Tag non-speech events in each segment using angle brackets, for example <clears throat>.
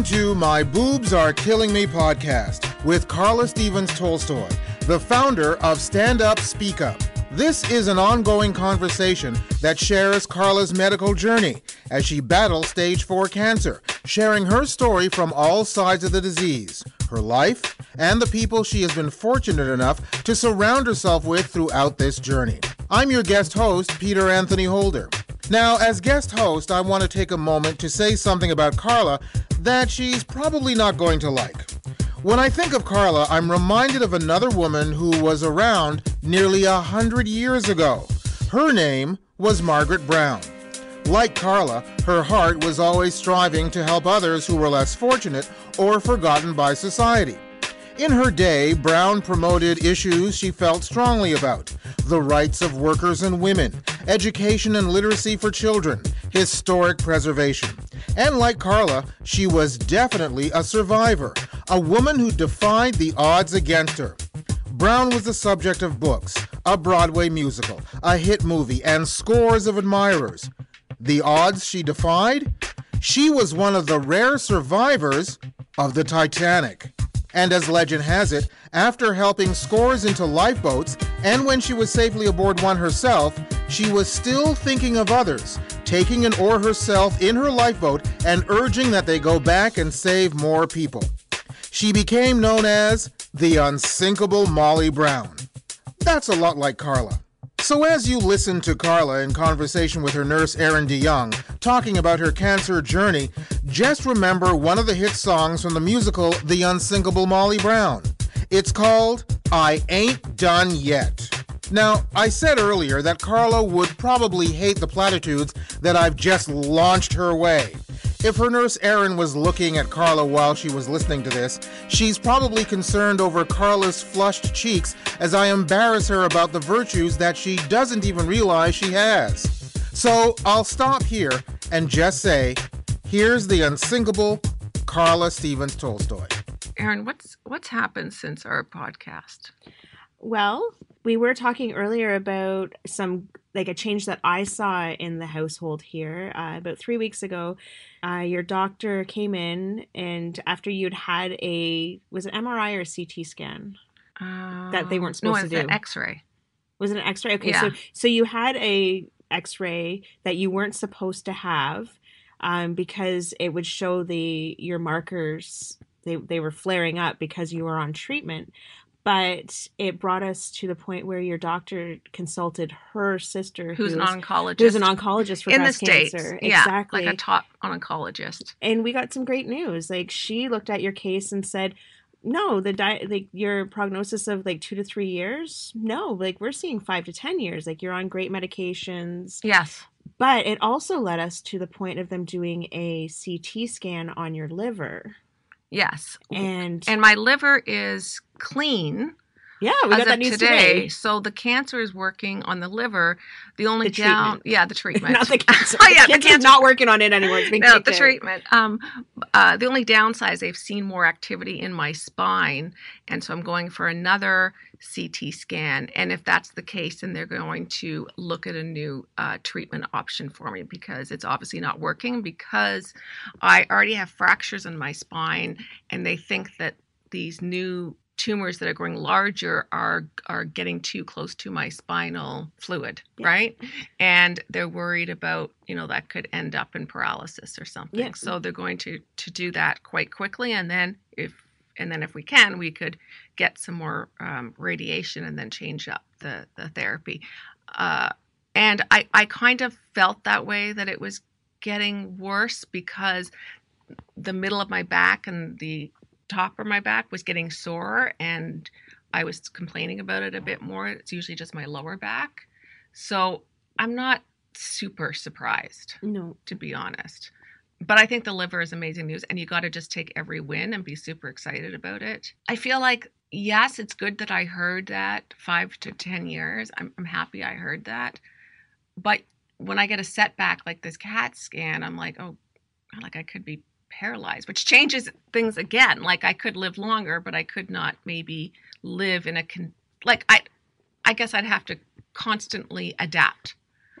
Welcome to My Boobs Are Killing Me podcast with Karla Stephens Tolstoy, the founder of Stand Up Speak Up. This is an ongoing conversation that shares Karla's medical journey as she battles stage 4 cancer, sharing her story from all sides of the disease, her life, and the people she has been fortunate enough to surround herself with throughout this journey. I'm your guest host, Peter Anthony Holder. Now, as guest host, I want to take a moment to say something about Karla that she's probably not going to like. When I think of Karla, I'm reminded of another woman who was around nearly a hundred years ago. Her name was Margaret Brown. Like Karla, her heart was always striving to help others who were less fortunate or forgotten by society. In her day, Brown promoted issues she felt strongly about the rights of workers and women, education and literacy for children, historic preservation. And like Karla, she was definitely a survivor, a woman who defied the odds against her. Brown was the subject of books, a Broadway musical, a hit movie, and scores of admirers. The odds she defied? She was one of the rare survivors of the Titanic. And as legend has it, after helping scores into lifeboats, and when she was safely aboard one herself, she was still thinking of others, taking an oar herself in her lifeboat and urging that they go back and save more people. She became known as the unsinkable Molly Brown. That's a lot like Karla. So, as you listen to Karla in conversation with her nurse Erin DeJong talking about her cancer journey, just remember one of the hit songs from the musical The Unsinkable Molly Brown. It's called I Ain't Down Yet. Now, I said earlier that Karla would probably hate the platitudes that I've just launched her way. If her nurse Erin was looking at Karla while she was listening to this, she's probably concerned over Karla's flushed cheeks as I embarrass her about the virtues that she doesn't even realize she has. So I'll stop here and just say, here's the unsinkable Karla Stephens Tolstoy. Erin, what's what's happened since our podcast? Well, we were talking earlier about some like a change that I saw in the household here. Uh, about three weeks ago, uh, your doctor came in, and after you'd had a was it MRI or a CT scan Uh, that they weren't no, supposed it's to do? an? X-ray. Was it an X-ray? Okay, Yeah. so so you had a X-ray that you weren't supposed to have um, because it would show the your markers they they were flaring up because you were on treatment. But it brought us to the point where your doctor consulted her sister, Who's an oncologist? who's an oncologist for in the breast states? cancer. Yeah, exactly. like a top oncologist. and we got some great news. Like she looked at your case and said, "No, the di- like your prognosis of like two to three years. No, like we're seeing five to ten years. Like you're on great medications." Yes. But it also led us to the point of them doing a CT scan on your liver, Yes. and, And my liver is clean yeah, we got that news today. today. So the cancer is working on the liver. The only The down, treatment. yeah, the <laughs> treatment. Not the cancer. <laughs> oh yeah, the cancer's cancer. not working on it anymore. It's been <laughs> no, the out. treatment. Um, uh, the only downside is they've seen more activity in my spine, and so I'm going for another CT scan. And if that's the case, then they're going to look at a new uh, treatment option for me because it's obviously not working because I already have fractures in my spine, and they think that these new tumors that are growing larger are are getting too close to my spinal fluid Yeah. right and they're worried about you know that could end up in paralysis or something Yeah. so they're going to to do that quite quickly, and then if and then if we can, we could get some more um, radiation and then change up the the therapy. Uh, and I I kind of felt that way that it was getting worse because the middle of my back and the top of my back was getting sore and I was complaining about it a bit more. It's usually just my lower back. So I'm not super surprised, No. to be honest. But I think the liver is amazing news, and you got to just take every win and be super excited about it. I feel like, yes, it's good that I heard that five to 10 years. I'm, I'm happy I heard that. But when I get a setback like this CAT scan, I'm like, oh, like I could be paralyzed, which changes things again. Like I could live longer, but I could not maybe live in a con- like I I guess I'd have to constantly adapt.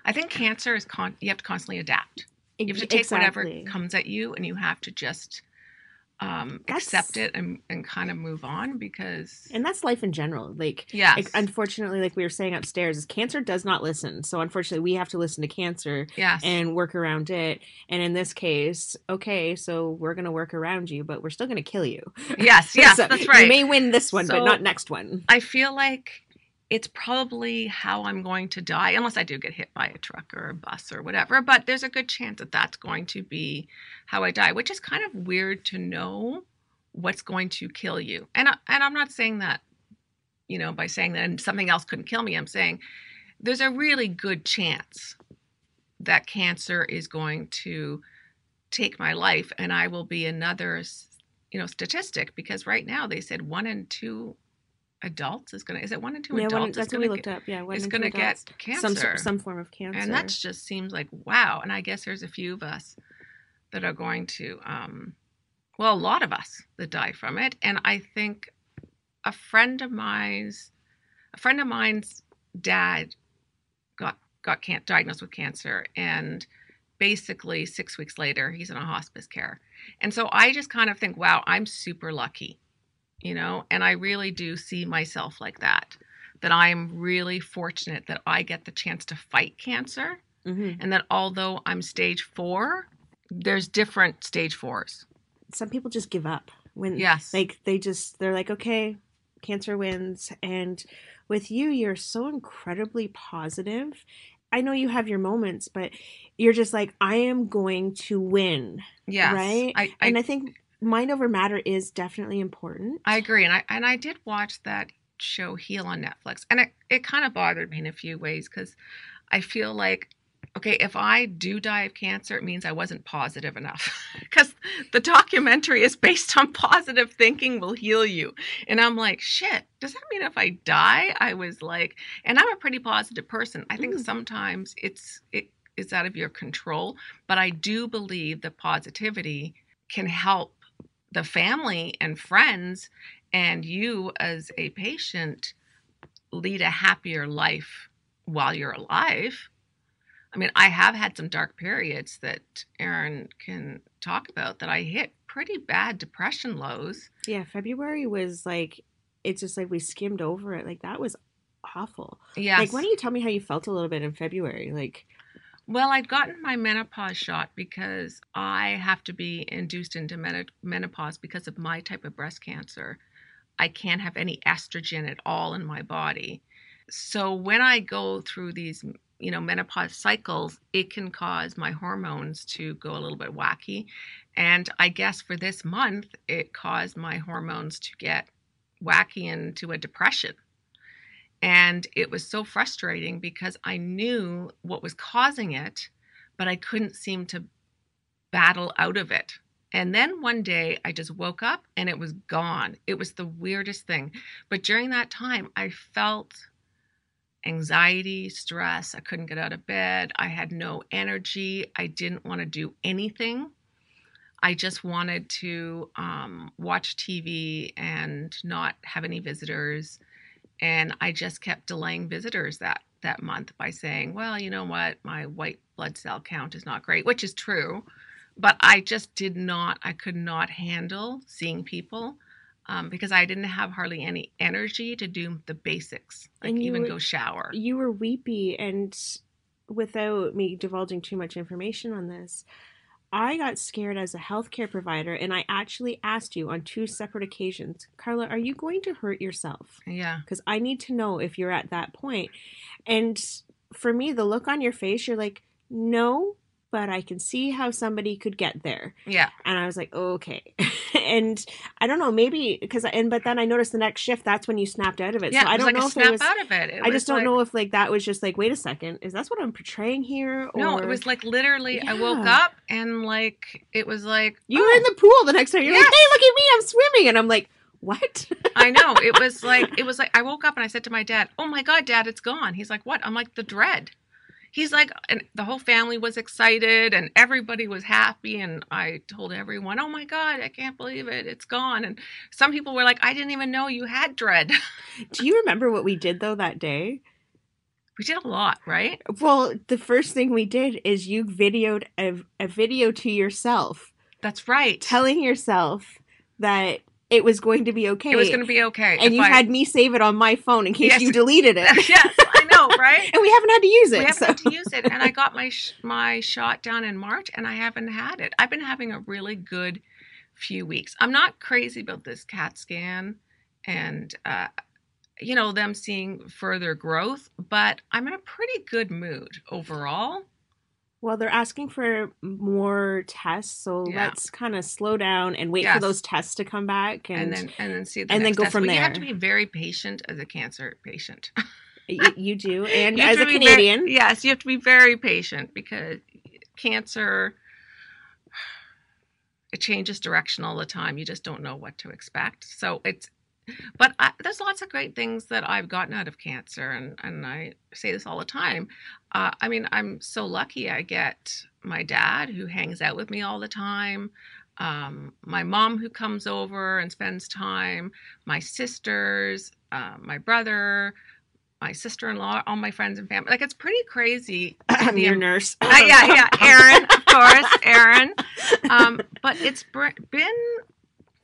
I think cancer is con you have to constantly adapt. You have to take Exactly. whatever comes at you and you have to just um That's- accept it and, and kind of move on because And that's life in general. Like, yeah like, unfortunately, like we were saying upstairs, is cancer does not listen. So unfortunately, we have to listen to cancer yes. and work around it. And in this case, okay, so we're gonna work around you, but we're still gonna kill you. yes, <laughs> yes, So that's right. You may win this one, but not next one. I feel like it's probably how I'm going to die, unless I do get hit by a truck or a bus or whatever. But there's a good chance that that's going to be how I die, which is kind of weird to know what's going to kill you. And I, and I'm not saying that, you know, by saying that something else couldn't kill me. I'm saying there's a really good chance that cancer is going to take my life, and I will be another, you know, statistic because right now they said one in two adults is gonna is it one in two yeah, adults one, that's what we looked get, up. Yeah, one is gonna get cancer some sort- some form of cancer. and that just seems like wow and i guess there's a few of us that are going to um well a lot of us that die from it and i think a friend of mine's a friend of mine's dad got got can- diagnosed with cancer and basically six weeks later he's in a hospice care and so i just kind of think wow i'm super lucky you know and i really do see myself like that that i'm really fortunate that i get the chance to fight cancer Mhm. and that although i'm stage four there's different stage fours. Some people just give up when yes. like they just they're like okay cancer wins and with you you're so incredibly positive. I know you have your moments but you're just like i am going to win yes. right? I, I, and i think mind over matter is definitely important I agree, and I and I did watch that show Heal on Netflix, and it it kind of bothered me in a few ways because I feel like okay, if I do die of cancer, it means I wasn't positive enough <laughs> because the documentary is based on positive thinking will heal you, and I'm like, shit, does that mean if I die, I was like, and I'm a pretty positive person. I think Mm. sometimes it's it is out of your control, but I do believe that positivity can help the family and friends and you as a patient lead a happier life while you're alive. I mean, I have had some dark periods that Erin can talk about that I hit pretty bad depression lows. yeah february was like it's just like we skimmed over it like that was awful Yeah. like why don't you tell me how you felt a little bit in february like Well, I'd gotten my menopause shot because I have to be induced into meno- menopause because of my type of breast cancer. I can't have any estrogen at all in my body. So when I go through these, you know, menopause cycles, it can cause my hormones to go a little bit wacky. And I guess for this month, it caused my hormones to get wacky into a depression. And it was so frustrating because I knew what was causing it, but I couldn't seem to battle out of it. And then one day I just woke up and it was gone. It was the weirdest thing. But during that time, I felt anxiety, stress. I couldn't get out of bed. I had no energy. I didn't want to do anything. I just wanted to um, watch TV and not have any visitors and I just kept delaying visitors that that month by saying, "Well, you know what? My white blood cell count is not great," which is true, but I just did not. I could not handle seeing people um, because I didn't have hardly any energy to do the basics, like even were- go shower. you were weepy and without me divulging too much information on this I got scared as a healthcare provider, and I actually asked you on two separate occasions, Karla, are you going to hurt yourself? Yeah. Because I need to know if you're at that point. And for me, the look on your face, you're like, no, but I can see how somebody could get there. Yeah. And I was like, okay. <laughs> and I don't know, maybe because, and but then I noticed the next shift, that's when you snapped out of it. Yeah. so I don't like know if snap it was. out of it. It I just don't like- know if like that was just like, wait a second, is that what I'm portraying here? Or No, it was like literally. I woke up and like it was like you were oh, in the pool the next time. You're like, hey, look at me, I'm swimming, and I'm like, what? I know. It <laughs> was like it was like I woke up and I said to my dad, "Oh my god, dad, it's gone." He's like, "What?" I'm like, "The dread." He's like, and the whole family was excited and everybody was happy. And I told everyone, "Oh my god, I can't believe it, it's gone." And some people were like, "I didn't even know you had dread." <laughs> Do you remember what we did though that day? we did a lot, right? Well, the first thing we did is you videoed a, a video to yourself, That's right. telling yourself that it was going to be okay. it was going to be okay. and you I- had me save it on my phone in case Yes. you deleted it. <laughs> yes, <laughs> know, right? <laughs> and we haven't had to use it. we haven't so. had to use it and i got my sh- my shot down in march and i haven't had it i've been having a really good few weeks i'm not crazy about this cat scan and uh you know them seeing further growth but i'm in a pretty good mood overall Well, they're asking for more tests, so Yeah. let's kind of slow down and wait for those tests to come back, and, and, then and then see the and then go test. from Well, you have to be very patient as a cancer patient <laughs> you do. And You as a be very- Canadian, yes, you have to be very patient because cancer it changes direction all the time. You just don't know what to expect. So it's but I, there's lots of great things that I've gotten out of cancer, and and I say this all the time. Uh, I mean, I'm so lucky. I get my dad who hangs out with me all the time. Um, my mom who comes over and spends time, my sisters, uh, my brother, my sister-in-law, all my friends and family. Like it's pretty crazy. <clears throat> I'm your nurse. uh, yeah, yeah, <laughs> Erin, of course, Erin. Um, <laughs> but it's br- been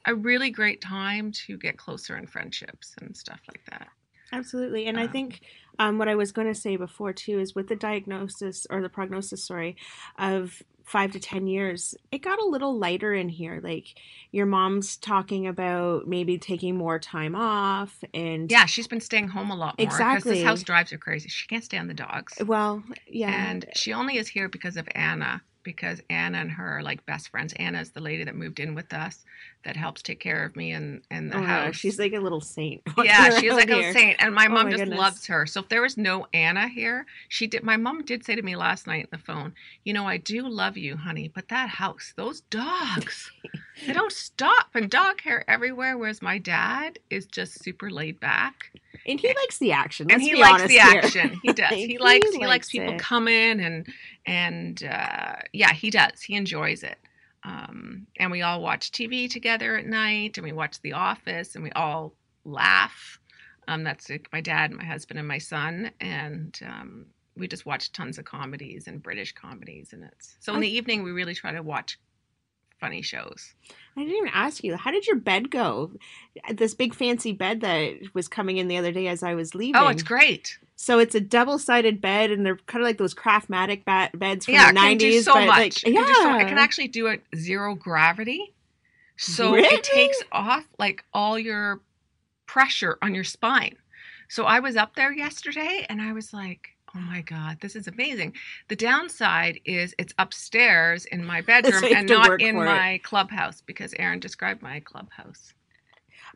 a really great time to get closer in friendships and stuff like that. Absolutely. And I Um, think um, what I was going to say before, too, is with the diagnosis or the prognosis, sorry, of five to 10 years, it got a little lighter in here. Like your mom's talking about maybe taking more time off. And Yeah, she's been staying home a lot more because Exactly. this house drives her crazy. She can't stand the dogs, well, yeah. and she only is here because of Anna. Because Anna and her are like best friends. Anna is the lady that moved in with us, that helps take care of me and and the oh house. she's like a little saint. <laughs> yeah, she's like here. a saint, and my Oh mom my just goodness. loves her. So if there was no Anna here, she did. My mom did say to me last night on the phone, "You know, I do love you, honey, but that house, those dogs, they don't stop, and dog hair everywhere." Whereas my dad is just super laid back, And he likes the action. and he likes the here. action. He <laughs> does. He, He likes he likes likes people it. coming and and uh, yeah, he does. He enjoys it. Um, and we all watch TV together at night, and we watch The Office, and we all laugh. Um, that's like my dad, my husband, and my son, and um, we just watch tons of comedies and British comedies, and it's so in the evening we really try to watch funny shows. I didn't even ask you. How did your bed go? This big fancy bed that was coming in the other day as I was leaving. Oh, it's great. So it's a double-sided bed, and they're kind of like those Craftmatic ba- beds from yeah, the it can nineties. do so but much. like, It yeah, can do so- it can actually do it zero gravity, so Really? it takes off like all your pressure on your spine. So I was up there yesterday, and I was like. Oh my God, this is amazing. The downside is it's upstairs in my <laughs> bedroom So and not in for it. my clubhouse because Erin described my clubhouse.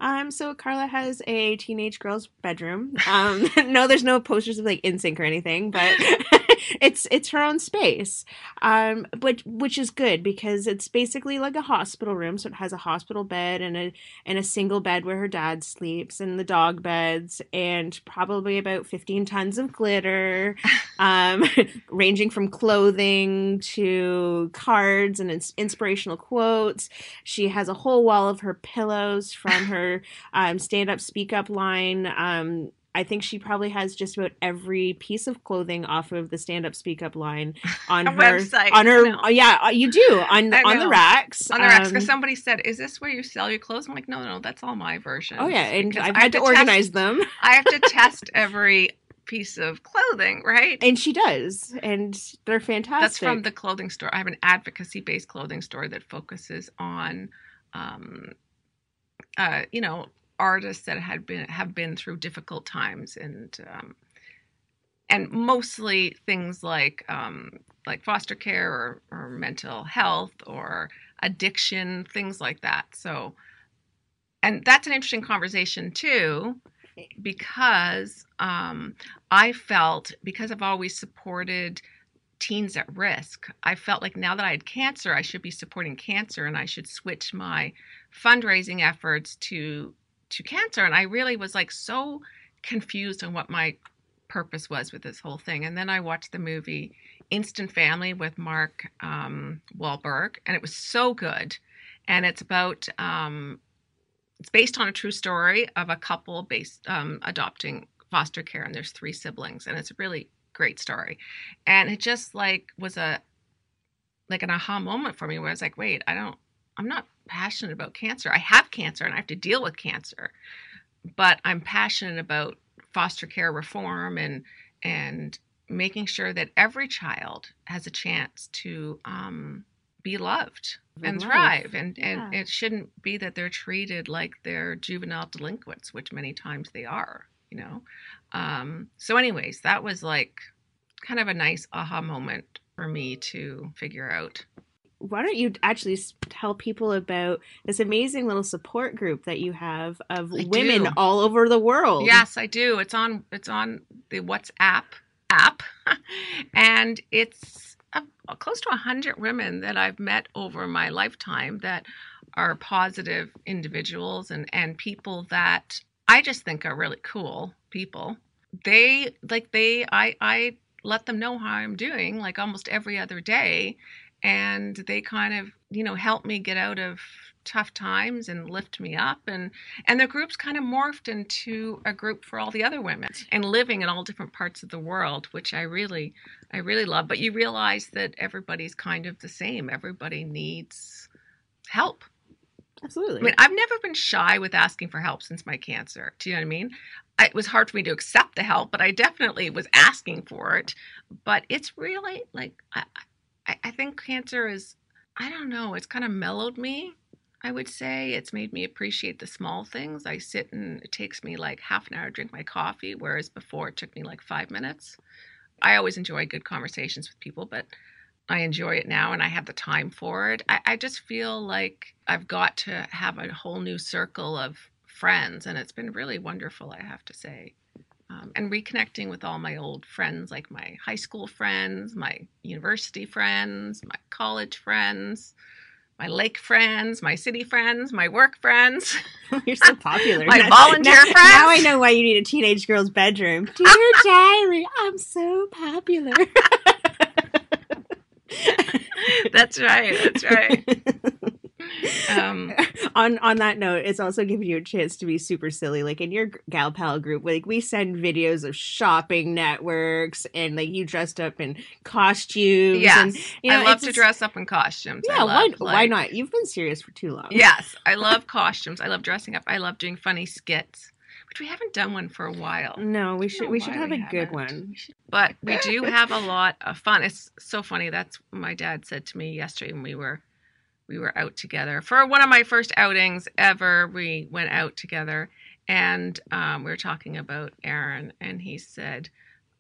Um, so Karla has a teenage girl's bedroom. Um, <laughs> no, there's no posters of like NSYNC or anything, but <laughs> <laughs> it's it's her own space. Um, but which is good because it's basically like a hospital room. So it has a hospital bed and a and a single bed where her dad sleeps, and the dog beds, and probably about 15 tons of glitter, <laughs> um, <laughs> ranging from clothing to cards and ins- inspirational quotes. She has a whole wall of her pillows from her um, stand up, speak up line. Um, I think she probably has just about every piece of clothing off of the stand up, speak up line <laughs> on her website, On her, know. yeah, uh, you do on on the racks. On the racks, Um, because somebody said, "Is this where you sell your clothes?" I'm like, "No, no, that's all my version." Oh yeah, and I've I had to test- organize them. <laughs> I have to <laughs> test every piece of clothing, right? And she does, and they're fantastic. That's from the clothing store. I have an advocacy based clothing store that focuses on, um, uh, you know, artists that had been have been through difficult times and um, and mostly things like um, like foster care or, or mental health or addiction, things like that. So, and that's an interesting conversation too, because um, I felt because I've always supported teens at risk, I felt like now that I had cancer, I should be supporting cancer and I should switch my fundraising efforts to to cancer. And I really was like so confused on what my purpose was with this whole thing. And then I watched the movie Instant Family with Mark um, Wahlberg, and it was so good. And it's about um, it's based on a true story of a couple based um, adopting foster care, and there's three siblings, and it's a really great story. And it just like was a like an aha moment for me where I was like, wait, I don't, I'm not passionate about cancer. I have cancer and I have to deal with cancer, but I'm passionate about foster care reform and and making sure that every child has a chance to um, be loved and Life. thrive and and it shouldn't be that they're treated like they're juvenile delinquents which many times they are you know um, so anyways that was like kind of a nice aha moment for me to figure out Why don't you actually tell people about this amazing little support group that you have of I women do. all over the world? Yes, I do. It's on it's on the WhatsApp app, <laughs> and it's uh, close to hundred women that I've met over my lifetime that are positive individuals and and people that I just think are really cool people. They like they I I let them know how I'm doing like almost every other day, and they kind of you know help me get out of tough times and lift me up and and the group's kind of morphed into a group for all the other women and living in all different parts of the world which i really i really love. But you realize that everybody's kind of the same. Everybody needs help. Absolutely. i mean i've never been shy with asking for help since my cancer. Do you know what i mean? It was hard for me to accept the help but i definitely was asking for it. But it's really like i i, I think cancer is i don't know it's kind of mellowed me I would say it's made me appreciate the small things. I sit and it takes me like half an hour to drink my coffee, whereas before it took me like five minutes. I always enjoy good conversations with people, but I enjoy it now and I have the time for it. I, I just feel like I've got to have a whole new circle of friends, and it's been really wonderful, I have to say. Um, and reconnecting with all my old friends, like my high school friends, my university friends, my college friends my lake friends, my city friends, my work friends. <laughs> You're so popular. <laughs> My Now- volunteer now, friends. Now I know why you need a teenage girl's bedroom. <laughs> Dear diary, I'm so popular. that's right. That's right. Um, on on that note, it's also giving you a chance to be super silly. Like in your gal pal group, like we send videos of shopping networks and like you dressed up in costumes. yes, and, you know, I love to dress up in costumes. Yeah, why love, why like- not? You've been serious for too long. Yes, I <laughs> love costumes. I love dressing up. I love doing funny skits, which we haven't done one for a while. No, we should we should have a we good haven't. one. but we do <laughs> have a lot of fun. It's so funny. That's what my dad said to me yesterday when we were we were out together for one of my first outings ever. We went out together and um, we were talking about Erin, and he said,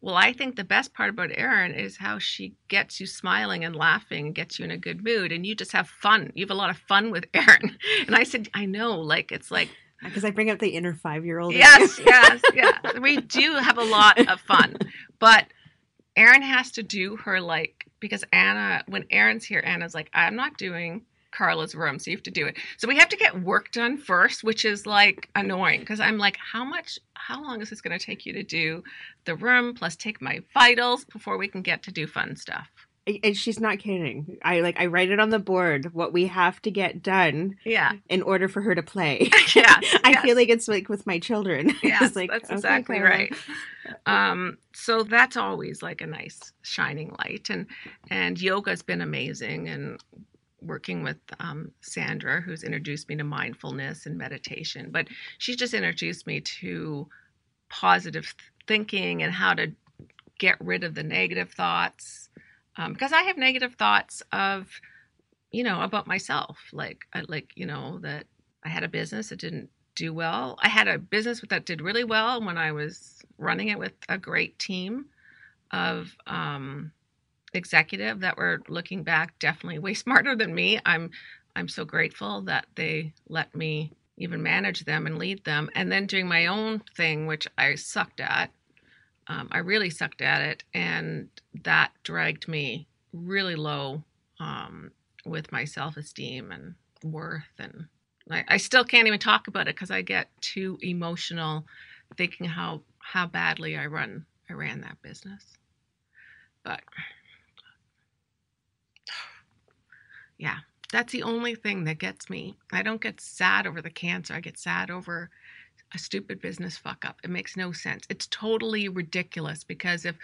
"Well, I think the best part about Erin is how she gets you smiling and laughing and gets you in a good mood, and you just have fun. You have a lot of fun with <laughs> Erin." And I said, "I know, like it's like." Because I bring up the inner five year old. Yes, yes, yeah. <laughs> We do have a lot of fun, but Erin has to do her like because Anna, when Erin's here, Anna's like, I'm not doing Karla's room, so you have to do it. So we have to get work done first, which is like annoying because I'm like, how much, how long is this going to take you to do the room plus take my vitals before we can get to do fun stuff? and she's not kidding. I like I write it on the board what we have to get done Yeah, in order for her to play. <laughs> yeah. <laughs> I yes. feel like it's like with my children. <laughs> It's like that's exactly Karla. right. Um, so that's always like a nice shining light, and and yoga's been amazing, and working with um, Sandra, who's introduced me to mindfulness and meditation, but she's just introduced me to positive thinking and how to get rid of the negative thoughts um, because I have negative thoughts of you know about myself like I, like you know that I had a business that didn't do well. I had a business that did really well when I was running it with a great team of um, executive that were looking back definitely way <laughs> smarter than me. I'm I'm so grateful that they let me even manage them and lead them. And then doing my own thing, which I sucked at. Um, I really sucked at it, and that dragged me really low um, with my self esteem and worth. And I, I still can't even talk about it because I get too emotional thinking how how badly I run I ran that business. But yeah, that's the only thing that gets me. I don't get sad over the cancer. I get sad over a stupid business fuck up. It makes no sense. It's totally ridiculous because if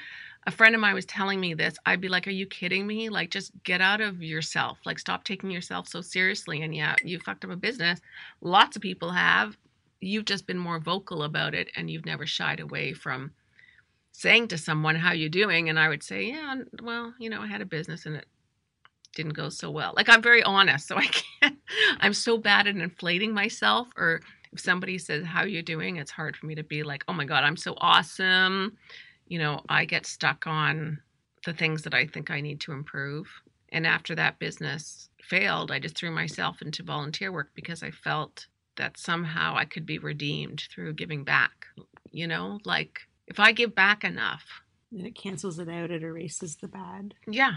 a friend of mine was telling me this, I'd be like, Are you kidding me? Like, just get out of yourself. Like, stop taking yourself so seriously. And yeah, you fucked up a business. Lots of people have. You've just been more vocal about it and you've never shied away from saying to someone, How you doing? And I would say, Yeah, well, you know, I had a business and it didn't go so well. Like, I'm very honest. So <laughs> I can't, I'm so bad at inflating myself or if somebody says how you doing it's hard for me to be like oh my god i'm so awesome you know i get stuck on the things that i think i need to improve and after that business failed i just threw myself into volunteer work because i felt that somehow i could be redeemed through giving back you know like if i give back enough And it cancels it out. It erases the bad. yeah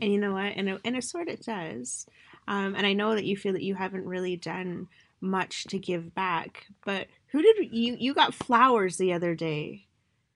And you know what? And it, and it sort of does. Um, and I know that you feel that you haven't really done much to give back. But who did you? You got flowers the other day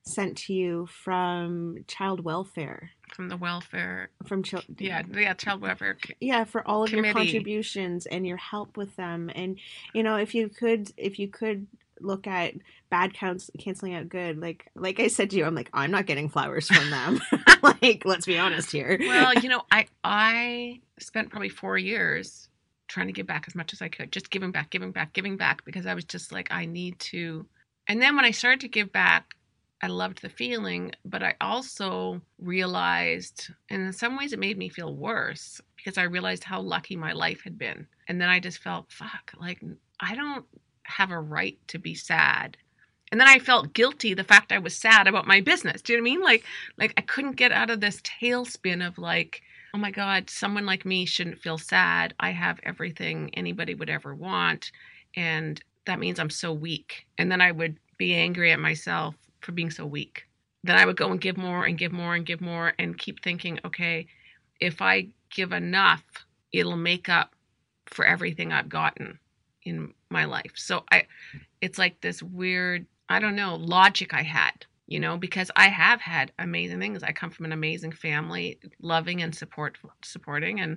sent to you from child welfare. from the welfare From child, yeah yeah child welfare yeah, for all of your contributions and your help with them. And you know, if you could, if you could look at bad counts canceling out good like like i said to you i'm like i'm not getting flowers from them <laughs> like let's be honest here well, you <laughs> know, I I spent probably four years trying to give back as much as I could, just giving back, giving back, giving back, because I was just like, I need to. And then when I started to give back, I loved the feeling, but I also realized, and in some ways, it made me feel worse because I realized how lucky my life had been. And then I just felt, fuck, like I don't have a right to be sad. And then I felt guilty the fact I was sad about my business. Do you know what I mean? Like, like I couldn't get out of this tailspin of like, oh my God, someone like me shouldn't feel sad. I have everything anybody would ever want. And that means I'm so weak. And then I would be angry at myself for being so weak. Then I would go and give more and give more and give more and keep thinking, okay, if I give enough, it'll make up for everything I've gotten in my life. So I it's like this weird, I don't know, logic I had you know because i have had amazing things i come from an amazing family loving and support supporting and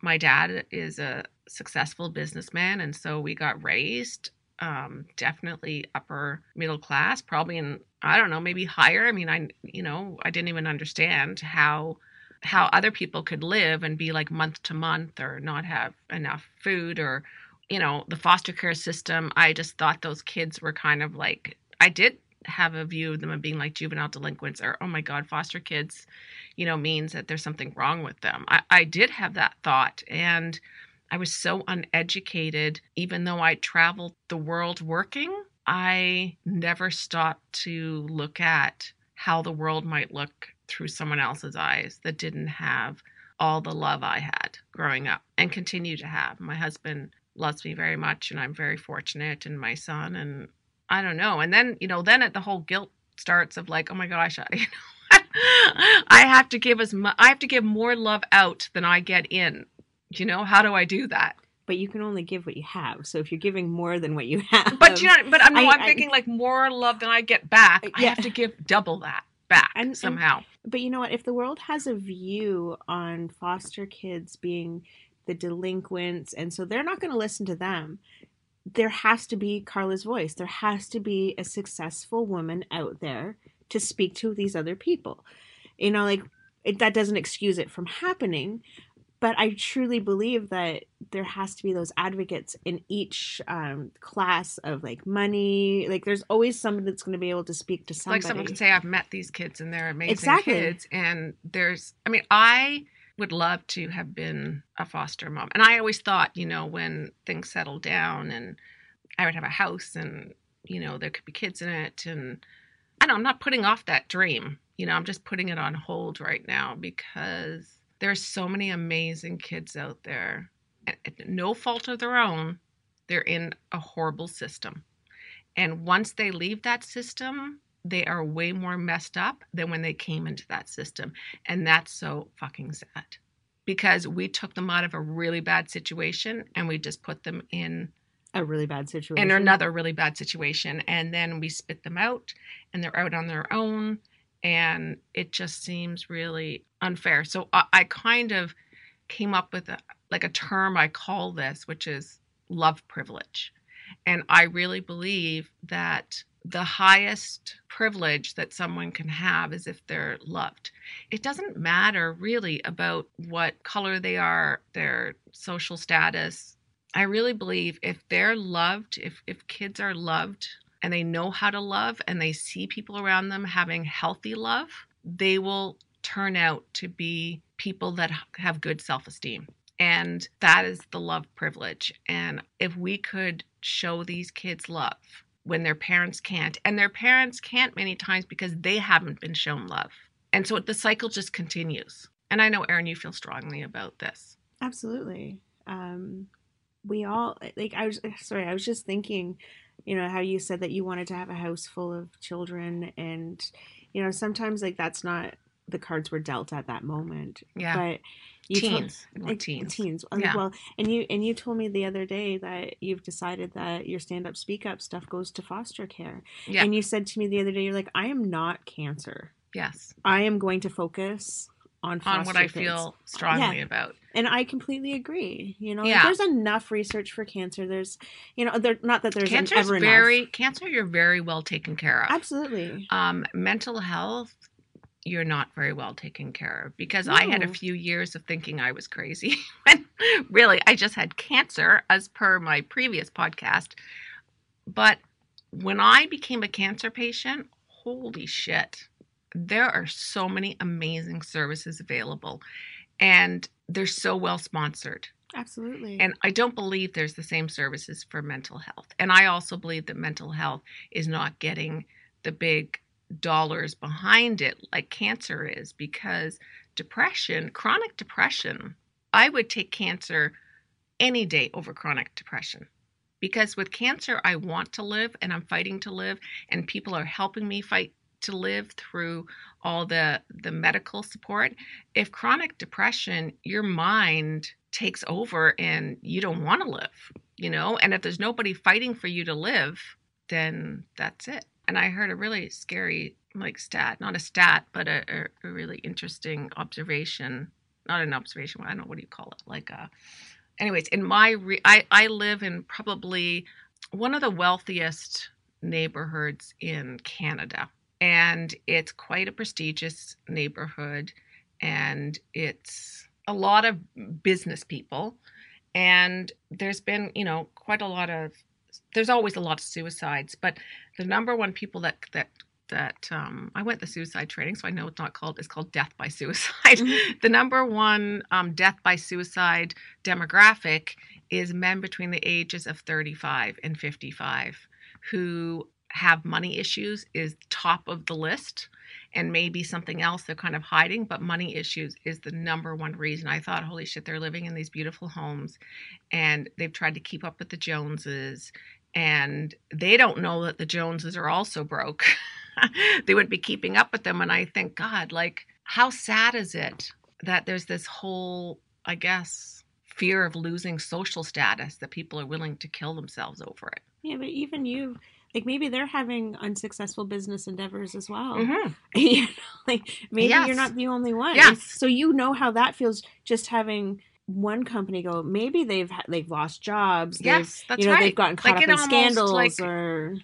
my dad is a successful businessman and so we got raised um, definitely upper middle class probably in i don't know maybe higher i mean i you know i didn't even understand how how other people could live and be like month to month or not have enough food or you know the foster care system i just thought those kids were kind of like i did have a view of them of being like juvenile delinquents or oh my god foster kids you know means that there's something wrong with them. I, I did have that thought and i was so uneducated even though i traveled the world working i never stopped to look at how the world might look through someone else's eyes that didn't have all the love i had growing up and continue to have. My husband loves me very much and i'm very fortunate and my son and I don't know. And then, you know, then it, the whole guilt starts of like, oh my gosh, <laughs> I, you know, I have to give as much, I have to give more love out than I get in. You know, how do I do that? but you can only give what you have so if you're giving more than what you have But you know, but I'm, I- I'm I- thinking like more love than I get back. Uh, I have to give double that back And- and- somehow. But you know what? If the world has a view on foster kids being the delinquents, and so they're not going to listen to them, there has to be Karla's voice. There has to be a successful woman out there to speak to these other people. You know, like it, that doesn't excuse it from happening, but I truly believe that there has to be those advocates in each um, class of like money. Like, there's always somebody that's going to be able to speak to somebody. Like someone can say, I've met these kids and they're amazing Exactly. kids. And there's, I mean, I would love to have been a foster mom. And I always thought, you know, when things settled down and I would have a house and, you know, there could be kids in it. And I don't, I'm not putting off that dream. You know, I'm just putting it on hold right now because there's so many amazing kids out there. No fault of their own, they're in a horrible system. And once they leave that system, they are way more messed up than when they came into that system. And that's so fucking sad because we took them out of a really bad situation and we just put them in a really bad situation. in another really bad situation. And then we spit them out and they're out on their own. And it just seems really unfair. So I, I kind of came up with a, like a term I call this, which is love privilege. And I really believe that the highest privilege that someone can have is if they're loved. It doesn't matter really about what color they are, their social status. I really believe if they're loved, if, if kids are loved and they know how to love and they see people around them having healthy love, they will turn out to be people that have good self esteem. And that is the love privilege. And if we could show these kids love when their parents can't, and their parents can't many times because they haven't been shown love. And so the cycle just continues. And I know, Erin, you feel strongly about this. Absolutely. Um, we all like. I was <laughs> sorry. I was just thinking, you know, how you said that you wanted to have a house full of children, and you know, sometimes like that's not the cards were dealt at that moment. Yeah. But you told- teens. Want like, teens. teens. Uh, Yeah. Well, and you and you told me the other day that you've decided that your stand up, speak up stuff goes to foster care. Yeah. And you said to me the other day, you're like, I am not cancer. Yes. I am going to focus on foster On what I kids." feel strongly Yeah. about. And I completely agree. You know, like, there's enough research for cancer. There's, you know, there not that there's Cancer is ever very enough. cancer. You're very well taken care of. Absolutely. Um, mental health, you're not very well taken care of because I had a few years of thinking I was crazy. <laughs> when really, I just had cancer, as per my previous podcast. But when I became a cancer patient, holy shit, there are so many amazing services available, and they're so well sponsored. Absolutely. And I don't believe there's the same services for mental health. And I also believe that mental health is not getting the big dollars behind it like cancer is because depression, chronic depression, I would take cancer any day over chronic depression. Because with cancer, I want to live and I'm fighting to live, and people are helping me fight to live through all the the medical support. If chronic depression, your mind takes over and you don't want to live, you know, and if there's nobody fighting for you to live, then that's it. And I heard a really scary like stat, not a stat, but a, a, really interesting observation. Not an observation. I don't know what do you call it? Like a. Anyways, in my re- I I live in probably one of the wealthiest neighborhoods in Canada, and it's quite a prestigious neighborhood, and it's a lot of business people, and there's been you know quite a lot of there's always a lot of suicides, but the number one people that that that um, I went the suicide training, so I know it's not called it's called death by <laughs> suicide. Mhm. The number one um, death by suicide demographic is men between the ages of 35 and 55 who have money issues is top of the list and maybe something else they're kind of hiding but money issues is the number one reason i thought holy shit they're living in these beautiful homes and they've tried to keep up with the joneses and they don't know that the joneses are also broke <laughs> they wouldn't be keeping up with them and i think god like how sad is it that there's this whole i guess fear of losing social status that people are willing to kill themselves over it yeah, but even you, like maybe they're having unsuccessful business endeavors as well. Mhm. <laughs> you know, like maybe Yes. you're not the only one. Yes. So you know how that feels just having one company go. Maybe they've they've lost jobs. they've- yes that's you know right they've gotten caught Like, up in scandals like, or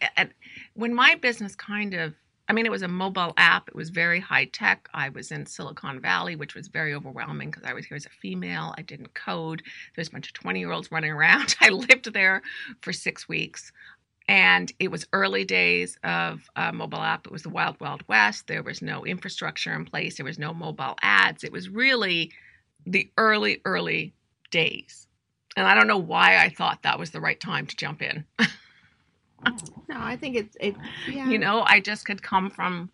when my business kind of I mean, it was a mobile app. It was very high tech. I was in Silicon Valley, which was very overwhelming because I was here as a female. I didn't code. There's a bunch of 20 year olds running around. <laughs> I lived there for six weeks. And it was early days of a mobile app. It was the wild, wild west. There was no infrastructure in place. There was no mobile ads. It was really the early, early days. And I don't know why I thought that was the right time to jump in. <laughs> No, I think it's it. Yeah. You know, I just could come from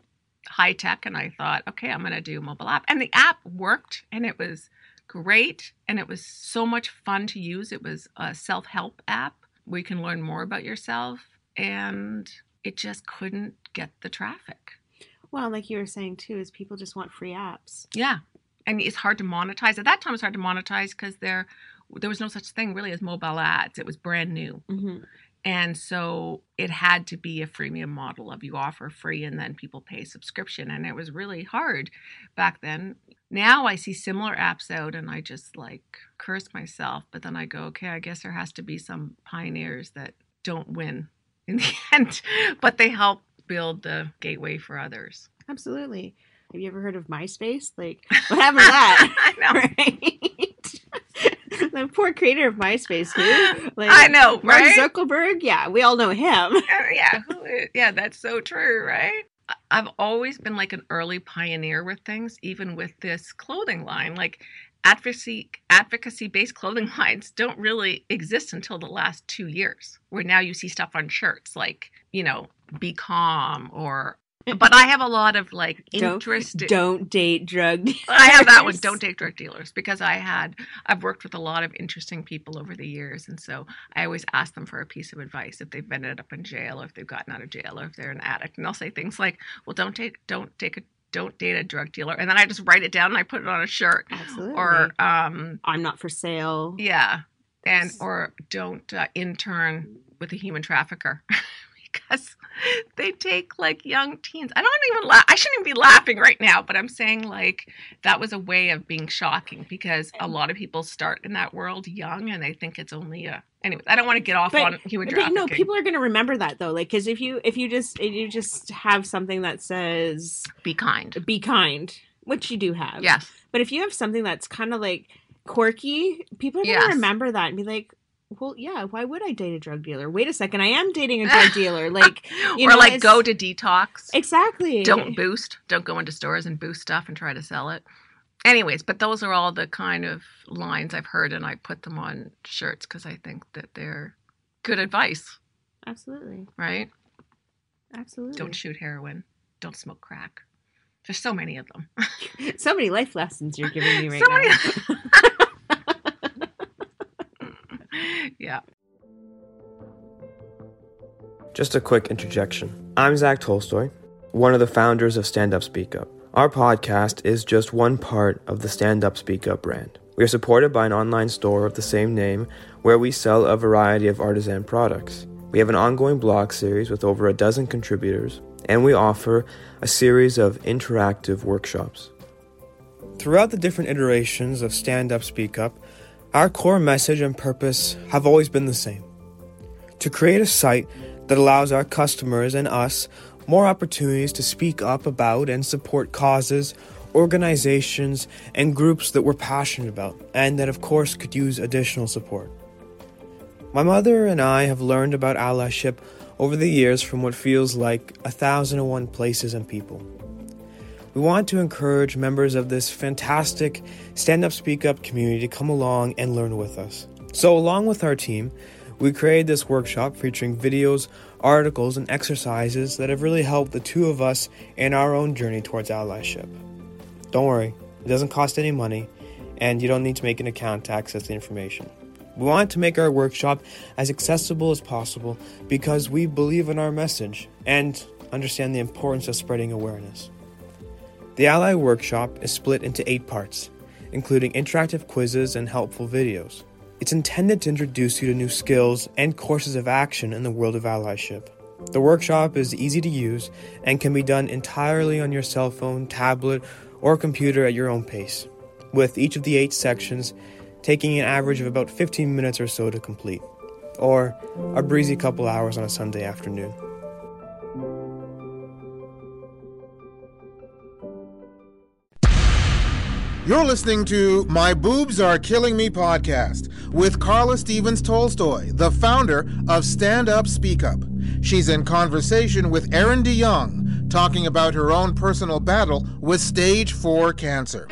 high tech and I thought, okay, I'm going to do mobile app. And the app worked and it was great and it was so much fun to use. It was a self help app where you can learn more about yourself and it just couldn't get the traffic. Well, like you were saying too, is people just want free apps. Yeah. And it's hard to monetize. At that time, it's hard to monetize because there, there was no such thing really as mobile ads. It was brand new. Mm-hmm. And so it had to be a freemium model of you offer free and then people pay subscription. And it was really hard back then. Now I see similar apps out and I just like curse myself. But then I go, okay, I guess there has to be some pioneers that don't win in the <laughs> end, but they help build the gateway for others. Absolutely. Have you ever heard of MySpace? Like, <laughs> what happened to that? <laughs> I know. right? <laughs> the poor creator of MySpace, who? Like, I know, Mark right? Zuckerberg. Yeah, we all know him. Uh, yeah, yeah, that's so true, right? I've always been like an early pioneer with things, even with this clothing line. Like advocacy advocacy based clothing lines don't really exist until the last two years, where now you see stuff on shirts like you know, be calm or. But I have a lot of like <laughs> Don't- interest. Don't date drug. Dealers. I have that one. Don't date drug dealers because I had I've worked with a lot of interesting people over the years, and so I always ask them for a piece of advice if they've ended up in jail, or if they've gotten out of jail, or if they're an addict, and they'll say things like, "Well, don't take don't take a don't date a drug dealer," and then I just write it down and I put it on a shirt, Absolutely. or um I'm not for sale. yeah, and or don't uh, intern with a human trafficker. <laughs> Because they take like young teens. I don't even laugh. I shouldn't even be laughing right now, but I'm saying like that was a way of being shocking because a lot of people start in that world young and they think it's only a. Anyway, I don't want to get off But- on human But trafficking. no, people are going to remember that though. Like, because if you if you just if you just have something that says be kind. "be kind," which you do have, Yes. But if you have something that's kind of like quirky, people are going Yes. to remember that and be like, "Well, yeah, why would I date a drug dealer? Wait a second, I am dating a drug dealer." <laughs> Like, you or know, like it's- go to detox. exactly. don't boost don't go into stores and boost stuff and try to sell it anyways but those are all the kind of lines i've heard and i put them on shirts because i think that they're good advice Absolutely, right absolutely. don't shoot heroin don't smoke crack there's so many of them <laughs> so many life lessons you're giving me <laughs> right So now. many- yeah Just a quick interjection. I'm Zach Tolstoy, one of the founders of Stand Up Speak Up. Our podcast is just one part of the Stand Up Speak Up brand. We are supported by an online store of the same name where we sell a variety of artisan products. We have an ongoing blog series with over a dozen contributors, and we offer a series of interactive workshops. Throughout the different iterations of Stand Up Speak Up, our core message and purpose have always been the same to create a site that allows our customers and us more opportunities to speak up about and support causes, organizations, and groups that we're passionate about, and that, of course, could use additional support. My mother and I have learned about allyship over the years from what feels like a thousand and one places and people. We want to encourage members of this fantastic stand up, speak up community to come along and learn with us. So, along with our team, we created this workshop featuring videos, articles, and exercises that have really helped the two of us in our own journey towards allyship. Don't worry, it doesn't cost any money, and you don't need to make an account to access the information. We want to make our workshop as accessible as possible because we believe in our message and understand the importance of spreading awareness. The Ally Workshop is split into eight parts, including interactive quizzes and helpful videos. It's intended to introduce you to new skills and courses of action in the world of allyship. The workshop is easy to use and can be done entirely on your cell phone, tablet, or computer at your own pace, with each of the eight sections taking an average of about 15 minutes or so to complete, or a breezy couple hours on a Sunday afternoon. You're listening to My Boobs Are Killing Me podcast with Karla Stephens Tolstoy, the founder of Stand Up Speak Up. She's in conversation with Erin DeJong, talking about her own personal battle with stage 4 cancer.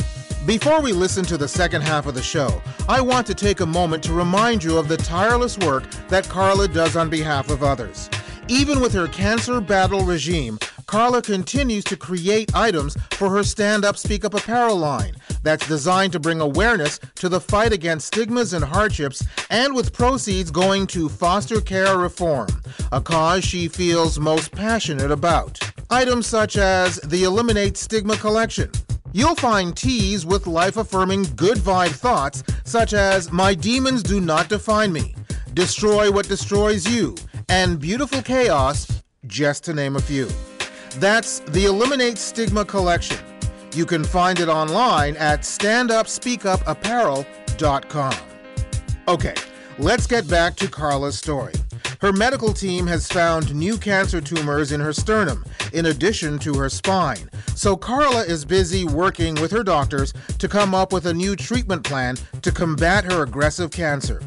Before we listen to the second half of the show, I want to take a moment to remind you of the tireless work that Karla does on behalf of others. Even with her cancer battle regime, Karla continues to create items for her Stand Up Speak Up apparel line that's designed to bring awareness to the fight against stigmas and hardships, and with proceeds going to foster care reform, a cause she feels most passionate about. Items such as the Eliminate Stigma collection. You'll find tees with life affirming good vibe thoughts such as My demons do not define me, Destroy what destroys you, and Beautiful Chaos, just to name a few. That's the Eliminate Stigma collection. You can find it online at standupspeakupapparel.com. Okay, let's get back to Karla's story. Her medical team has found new cancer tumors in her sternum, in addition to her spine. So Karla is busy working with her doctors to come up with a new treatment plan to combat her aggressive cancer.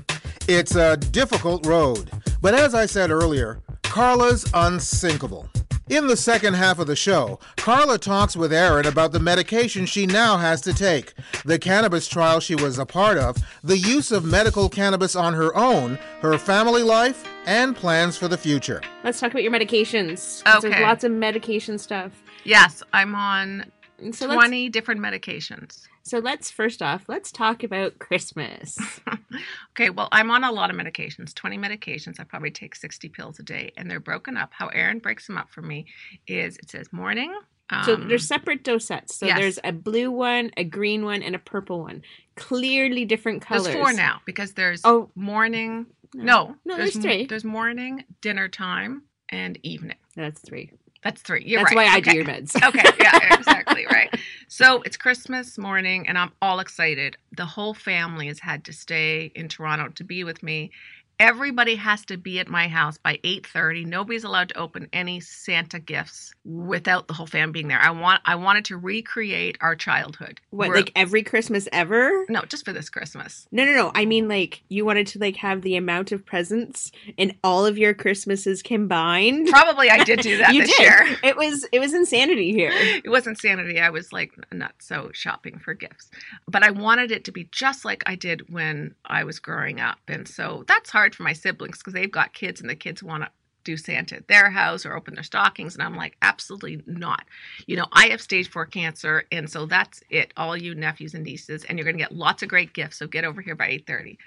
It's a difficult road, but as I said earlier, Karla's unsinkable. In the second half of the show, Karla talks with Erin about the medication she now has to take, the cannabis trial she was a part of, the use of medical cannabis on her own, her family life, and plans for the future. Let's talk about your medications. 'cause There's lots of medication stuff. Yes, I'm on so 20 different medications. so let's first off, let's talk about Christmas. <laughs> Okay, well, I'm on a lot of medications, 20 medications. I probably take 60 pills a day, and they're broken up. How Erin breaks them up for me is it says morning. so um, they're separate dosettes. So yes. there's a blue one, a green one, and a purple one. Clearly different colors. There's four now because there's Oh. morning. No, No, there's m- three. There's morning, dinner time, and evening. That's three. That's three. You're That's right. why I okay. do your meds. <laughs> okay, yeah, exactly, right. So it's Christmas morning and I'm all excited. The whole family has had to stay in Toronto to be with me. Everybody has to be at my house by 8:30. Nobody's allowed to open any Santa gifts without the whole fam being there. I want I wanted to recreate our childhood. What, We're- like every Christmas ever? No, just for this Christmas. No, no, no. I mean, like you wanted to like have the amount of presents in all of your Christmases combined. Probably I did do that <laughs> you this did. year. It was it was insanity here. <laughs> it wasn't sanity. I was like not so shopping for gifts. But I wanted it to be just like I did when I was growing up. And so that's hard for my siblings because they've got kids and the kids want to do Santa at their house or open their stockings. And I'm like, absolutely not. You know, I have stage four cancer. And so that's it. All you nephews and nieces. And you're going to get lots of great gifts. So get over here by 830.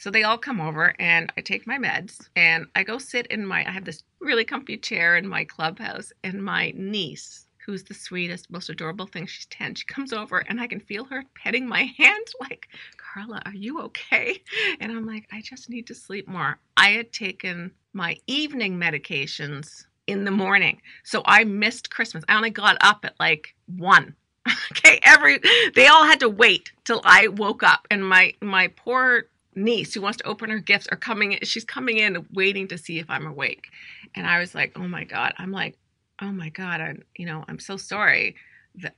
So they all come over and I take my meds and I go sit in my I have this really comfy chair in my clubhouse and my niece who's the sweetest most adorable thing she's 10 she comes over and I can feel her petting my <laughs> hand like Karla are you okay? And I'm like I just need to sleep more. I had taken my evening medications in the morning so I missed Christmas. I only got up at like 1 <laughs> okay every they all had to wait till I woke up and my my poor niece who wants to open her gifts are coming in she's coming in waiting to see if i'm awake. And i was like oh my god. I'm like oh my god i'm you know i'm so sorry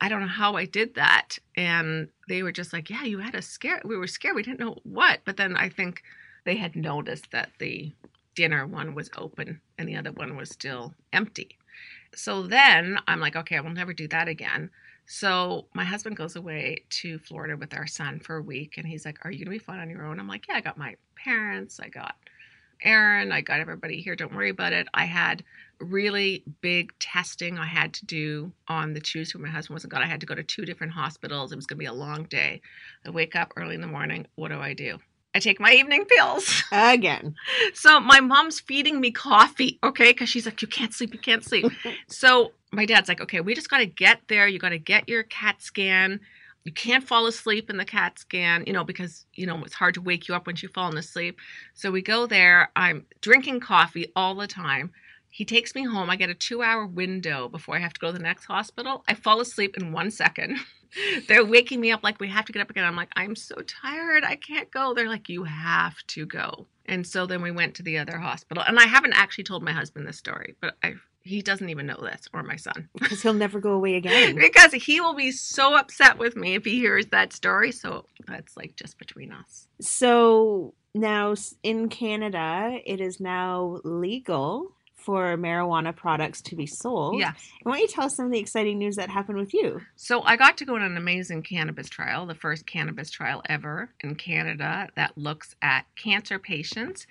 i don't know how i did that and they were just like yeah you had a scare we were scared we didn't know what but then i think they had noticed that the dinner one was open and the other one was still empty so then i'm like okay i will never do that again so my husband goes away to Florida with our son for a week, and he's like, "Are you gonna be fine on your own?" I'm like, "Yeah, I got my parents, I got Erin, I got everybody here. Don't worry about it." I had really big testing I had to do on the Tuesday when my husband wasn't gone. I had to go to two different hospitals. It was gonna be a long day. I wake up early in the morning. What do I do? I take my evening pills. Again. <laughs> So my mom's feeding me coffee, okay? Because she's like, you can't sleep, you can't sleep. <laughs> so my dad's like, okay, we just got to get there. You got to get your CAT scan. You can't fall asleep in the CAT scan, you know, because, you know, it's hard to wake you up once you've fallen asleep. So we go there. I'm drinking coffee all the time. He takes me home. I get a two hour window before I have to go to the next hospital. I fall asleep in one second. <laughs> They're waking me up like we have to get up again. I'm like, I'm so tired. I can't go. They're like, you have to go. And so then we went to the other hospital. And I haven't actually told my husband this story, but I he doesn't even know this, or my son. <laughs> because he'll never go away again. because he will be so upset with me if he hears that story. So that's like just between us. So now in Canada, it is now legal for marijuana products to be sold. Yes. Why don't you tell us some of the exciting news that happened with you? So I got to go on an amazing cannabis trial, the first cannabis trial ever in Canada that looks at cancer patients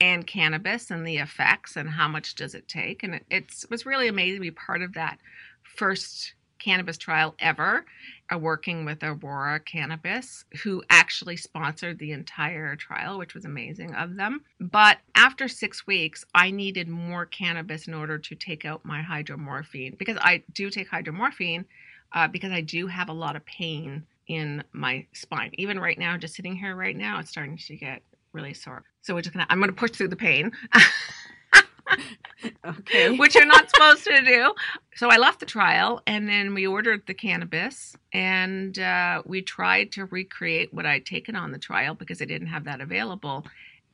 and cannabis and the effects and how much does it take. And it it's, was really amazing to be part of that first cannabis trial ever, uh, working with Aurora Cannabis, who actually sponsored the entire trial, which was amazing of them. But after six weeks, I needed more cannabis in order to take out my hydromorphine because I do take hydromorphine uh, because I do have a lot of pain in my spine. Even right now, just sitting here right now, it's starting to get really sore. So we're just gonna, I'm gonna push through the pain. <laughs> Okay. <laughs> which you're not supposed to do. So I left the trial and then we ordered the cannabis and uh, we tried to recreate what I'd taken on the trial because I didn't have that available.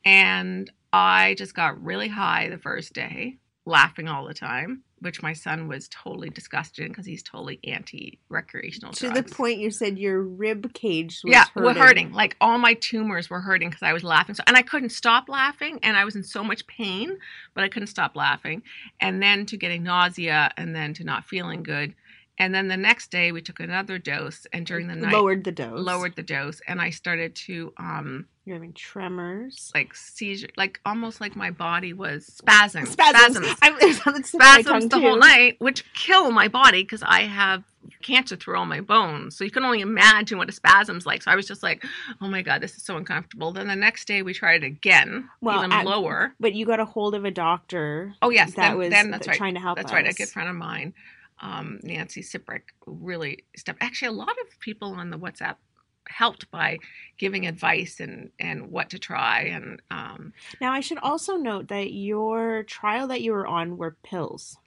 And I just got really high the first day, laughing all the time, which my son was totally disgusted because he's totally anti recreational to drugs. the point you said your rib cage was yeah, hurting. were hurting. Like all my tumors were hurting because I was laughing. So, and I couldn't stop laughing, and I was in so much pain, but I couldn't stop laughing. And then to getting nausea, and then to not feeling good. And then the next day we took another dose, and during the night Lowered the dose. lowered the dose, and I started to um You're having tremors. like seizure, like almost like my body was spasms, Spasms. I'm, there's something stuck in my spasms tongue, the whole night, which kill my body because I have cancer through all my bones. So you can only imagine what a spasm's like. So I was just like, oh my god, this is so uncomfortable. Then the next day we tried it again, Well, even at- lower. But you got a hold of a doctor. Oh yes, that then, was then that's th- right. trying to help That's right. A good friend of mine, um, Nancy Siprick, really stepped. Actually, a lot of people on the WhatsApp helped by giving advice and and what to try and um, Now, I should also note that your trial that you were on were pills.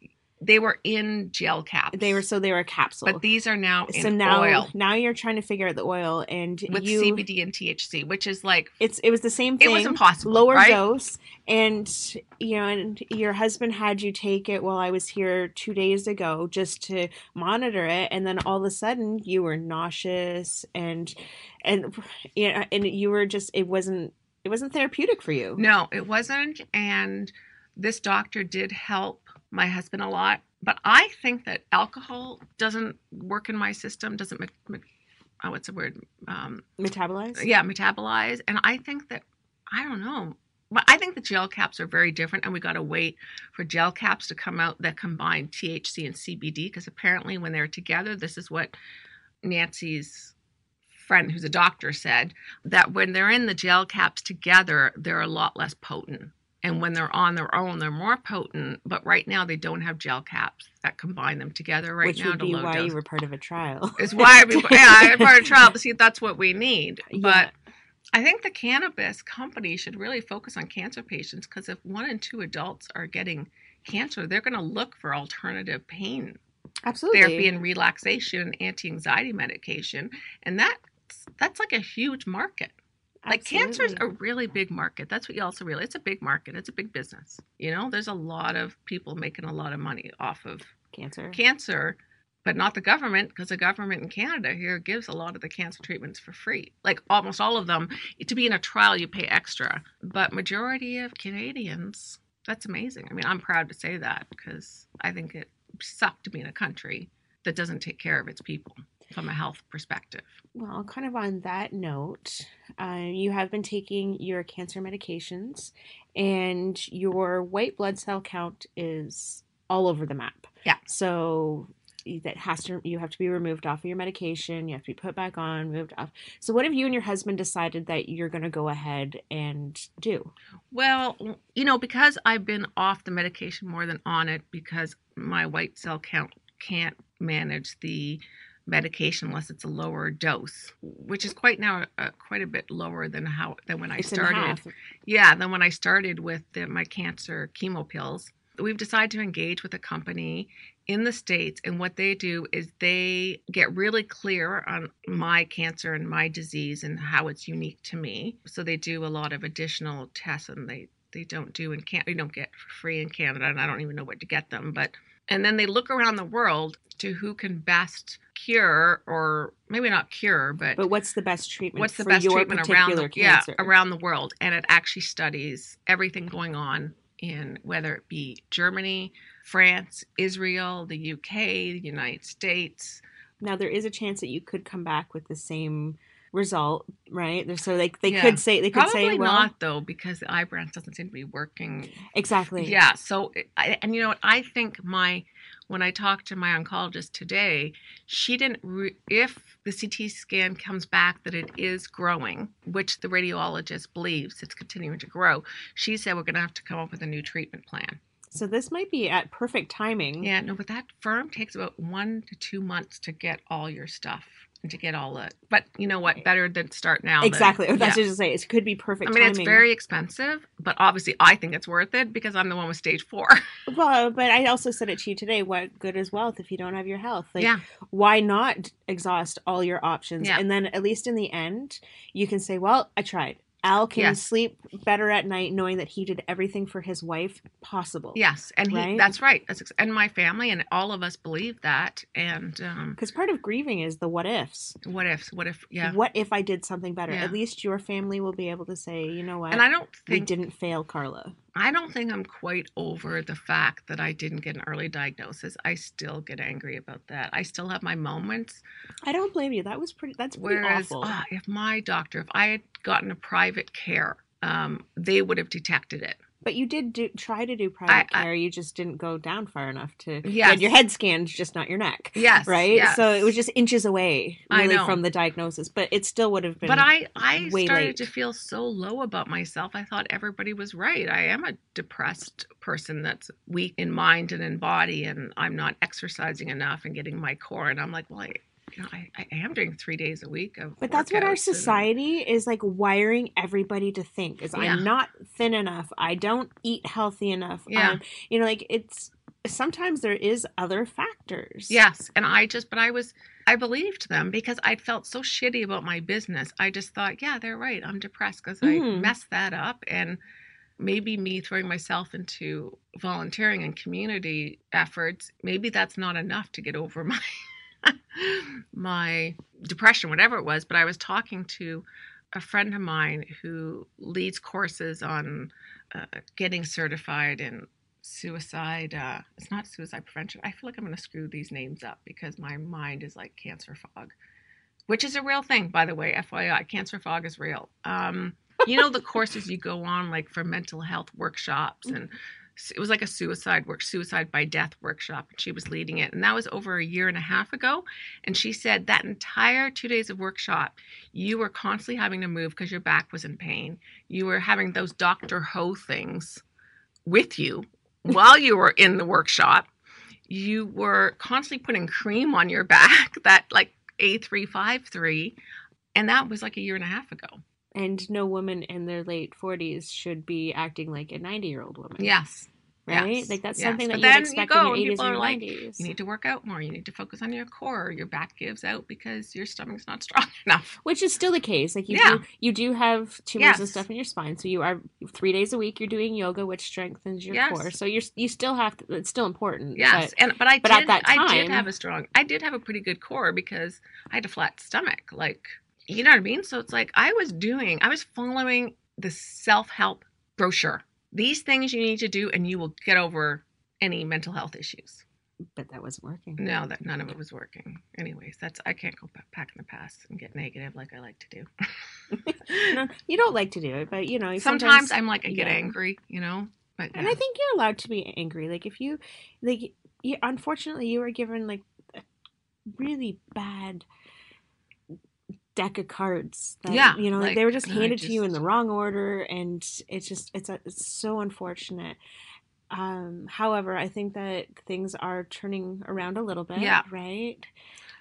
They were in gel caps. They were so they were a capsule. but these are now in so now oil now you're trying to figure out the oil and with you CBD and THC, which is like it's it was the same thing. it was impossible. lower right? dose and you know and your husband had you take it while i was here two days ago just to monitor it and then all of a sudden you were nauseous and and you know, and you were just it wasn't it wasn't therapeutic for you No, it wasn't. And this doctor did help my husband a lot. But I think that alcohol doesn't work in my system, doesn't, me- me- oh, what's the word? Um, metabolize yeah, metabolize. And I think that, I don't know. But I think the gel caps are very different, and we got to wait for gel caps to come out that combine THC and CBD because apparently, when they're together, this is what Nancy's friend, who's a doctor, said that when they're in the gel caps together, they're a lot less potent. And when they're on their own, they're more potent. But right now, they don't have gel caps that combine them together right which now would to be why dose. you were part of a trial It's why we, yeah, I'm part of a trial to see if that's what we need. <laughs> Yeah. But I think the cannabis company should really focus on cancer patients because if one in two adults are getting cancer, they're going to look for alternative pain absolutely therapy and relaxation and anti-anxiety medication, and that's that's like a huge market. Like cancer is a really big market. That's what you also realize. It's a big market. It's a big business. You know, there's a lot of people making a lot of money off of cancer cancer, but not the government because the government in Canada here gives a lot of the cancer treatments for free. Like almost all of them. To be in a trial, you pay extra, but majority of Canadians, that's amazing. I mean, I'm proud to say that because I think it sucked to be in a country that doesn't take care of its people from a health perspective. Well, kind of on that note, uh, you have been taking your cancer medications, and your white blood cell count is all over the map. Yeah. So that has to you have to be removed off of your medication. You have to be put back on, moved off. So what have you and your husband decided that you're going to go ahead and do? Well, you know, because I've been off the medication more than on it because my white cell count can't manage the medication unless it's a lower dose, which is quite now uh, quite a bit lower than how than when I It's in started. Yeah, than when I started with the, my cancer chemo pills. We've decided to engage with a company in the States, and what they do is they get really clear on my cancer and my disease and how it's unique to me. So they do a lot of additional tests and they they don't do in Canada. You don't get for free in Canada, and I don't even know where to get them. But and then they look around the world to who can best cure, or maybe not cure, but, But what's the best treatment? what's the best treatment around the, yeah, around the world, and it actually studies everything going on in whether it be Germany, France, Israel, the UK, the United States. Now there is a chance that you could come back with the same result, right? So they they Yeah. could say they could Probably say, well, not though, because the Ibrance doesn't seem to be working exactly. Yeah. So, I, and you know what? I think my, when I talked to my oncologist today, she didn't, re- if the CT scan comes back that it is growing, which the radiologist believes it's continuing to grow, she said we're going to have to come up with a new treatment plan. So this might be at perfect timing. Yeah. No, but that firm takes about one to two months to get all your stuff to get all the, but you know what? Better than start now. than- Exactly. <laughs> That's yeah. just say. It could be perfect I mean, timing. it's very expensive, but obviously I think it's worth it because I'm the one with stage four. <laughs> well, but I also said it to you today. What good is wealth if you don't have your health? Like, yeah. why not exhaust all your options? Yeah. And then at least in the end, you can say, well, I tried. Al can Yes. sleep better at night knowing that he did everything for his wife possible. Yes, and he, Right? that's right. That's and my family and all of us believe that. And um, Because part of grieving is the what ifs. what ifs? What if? Yeah. What if I did something better? Yeah. At least your family will be able to say, you know what? And I don't think we didn't fail Karla. I don't think I'm quite over the fact that I didn't get an early diagnosis. I still get angry about that. I still have my moments. I don't blame you. That was pretty. That's pretty Whereas, awful. ah, if my doctor, if I had gotten a private care, um, they would have detected it. But you did do, try to do private I- care. you just didn't go down far enough to. You your head scanned, just not your neck. Yes, Right. yes. So it was just inches away, really, from the diagnosis. But it still would have been. But I, I started late. to feel so low about myself. I thought everybody was right. I am a depressed person that's weak in mind and in body, and I'm not exercising enough and getting my core. And I'm like, well, I, you know, I, I am doing three days a week of. But that's what our workouts and- society is like wiring everybody to think is Yeah. I'm not thin enough. I don't eat healthy enough. Yeah. Um, you know, like it's sometimes there is other factors. Yes, and I just, but I was, I believed them because I felt so shitty about my business. I just thought, yeah, they're right. I'm depressed because I Mhm. messed that up, and maybe me throwing myself into volunteering and community efforts, maybe that's not enough to get over <laughs> my my depression, whatever it was. But I was talking to a friend of mine who leads courses on uh, getting certified in suicide. Uh, it's not suicide prevention. I feel like I'm going to screw these names up because my mind is like cancer fog, which is a real thing, by the way. FYI, cancer fog is real. Um, you know the courses you go on, like for mental health workshops, <laughs> and s- it was like a suicide work, suicide by death workshop, and she was leading it, and that was over a year and a half ago. And she said that entire two days of workshop, you were constantly having to move because your back was in pain. You were having those Doctor Ho things with you <laughs> while you were in the workshop. You were constantly putting cream on your back, <laughs> that like A353, and that was like a year and a half ago. And no woman in their late 40s should be acting like a 90 year old woman. Yes. Right? yes, Like that's yes. something that you'd expect you go in your 80s people and like, 90s. You need to work out more. You need to focus on your core. Your back gives out because your stomach's not strong <laughs> enough. Which is still the case. Like you Yeah. do, you do have tumors and stuff in your spine. So you are three days a week. You're doing yoga, which strengthens your Yes. core. So you're you still have to. It's still important. Yes, but- and but I but did at that time, I did have a strong I did have a pretty good core because I had a flat stomach. Like you know what I mean? So it's like I was doing I was following the self-help brochure. These things you need to do and you will get over any mental health issues. but that wasn't working. No, that none of it was working. Anyways, that's I can't go back, in the past and get negative like I like to do. <laughs> No, you don't like to do it, but you know Sometimes, I'm like I get yeah. angry, you know. But And. I think you're allowed to be angry. Like if you, like, you, unfortunately, you were given like a really bad deck of cards. That, Yeah, you know, like, they were just handed to you in the wrong order, and it's just it's a, it's so unfortunate. Um, however, I think that things are turning around a little bit. Yeah. Right.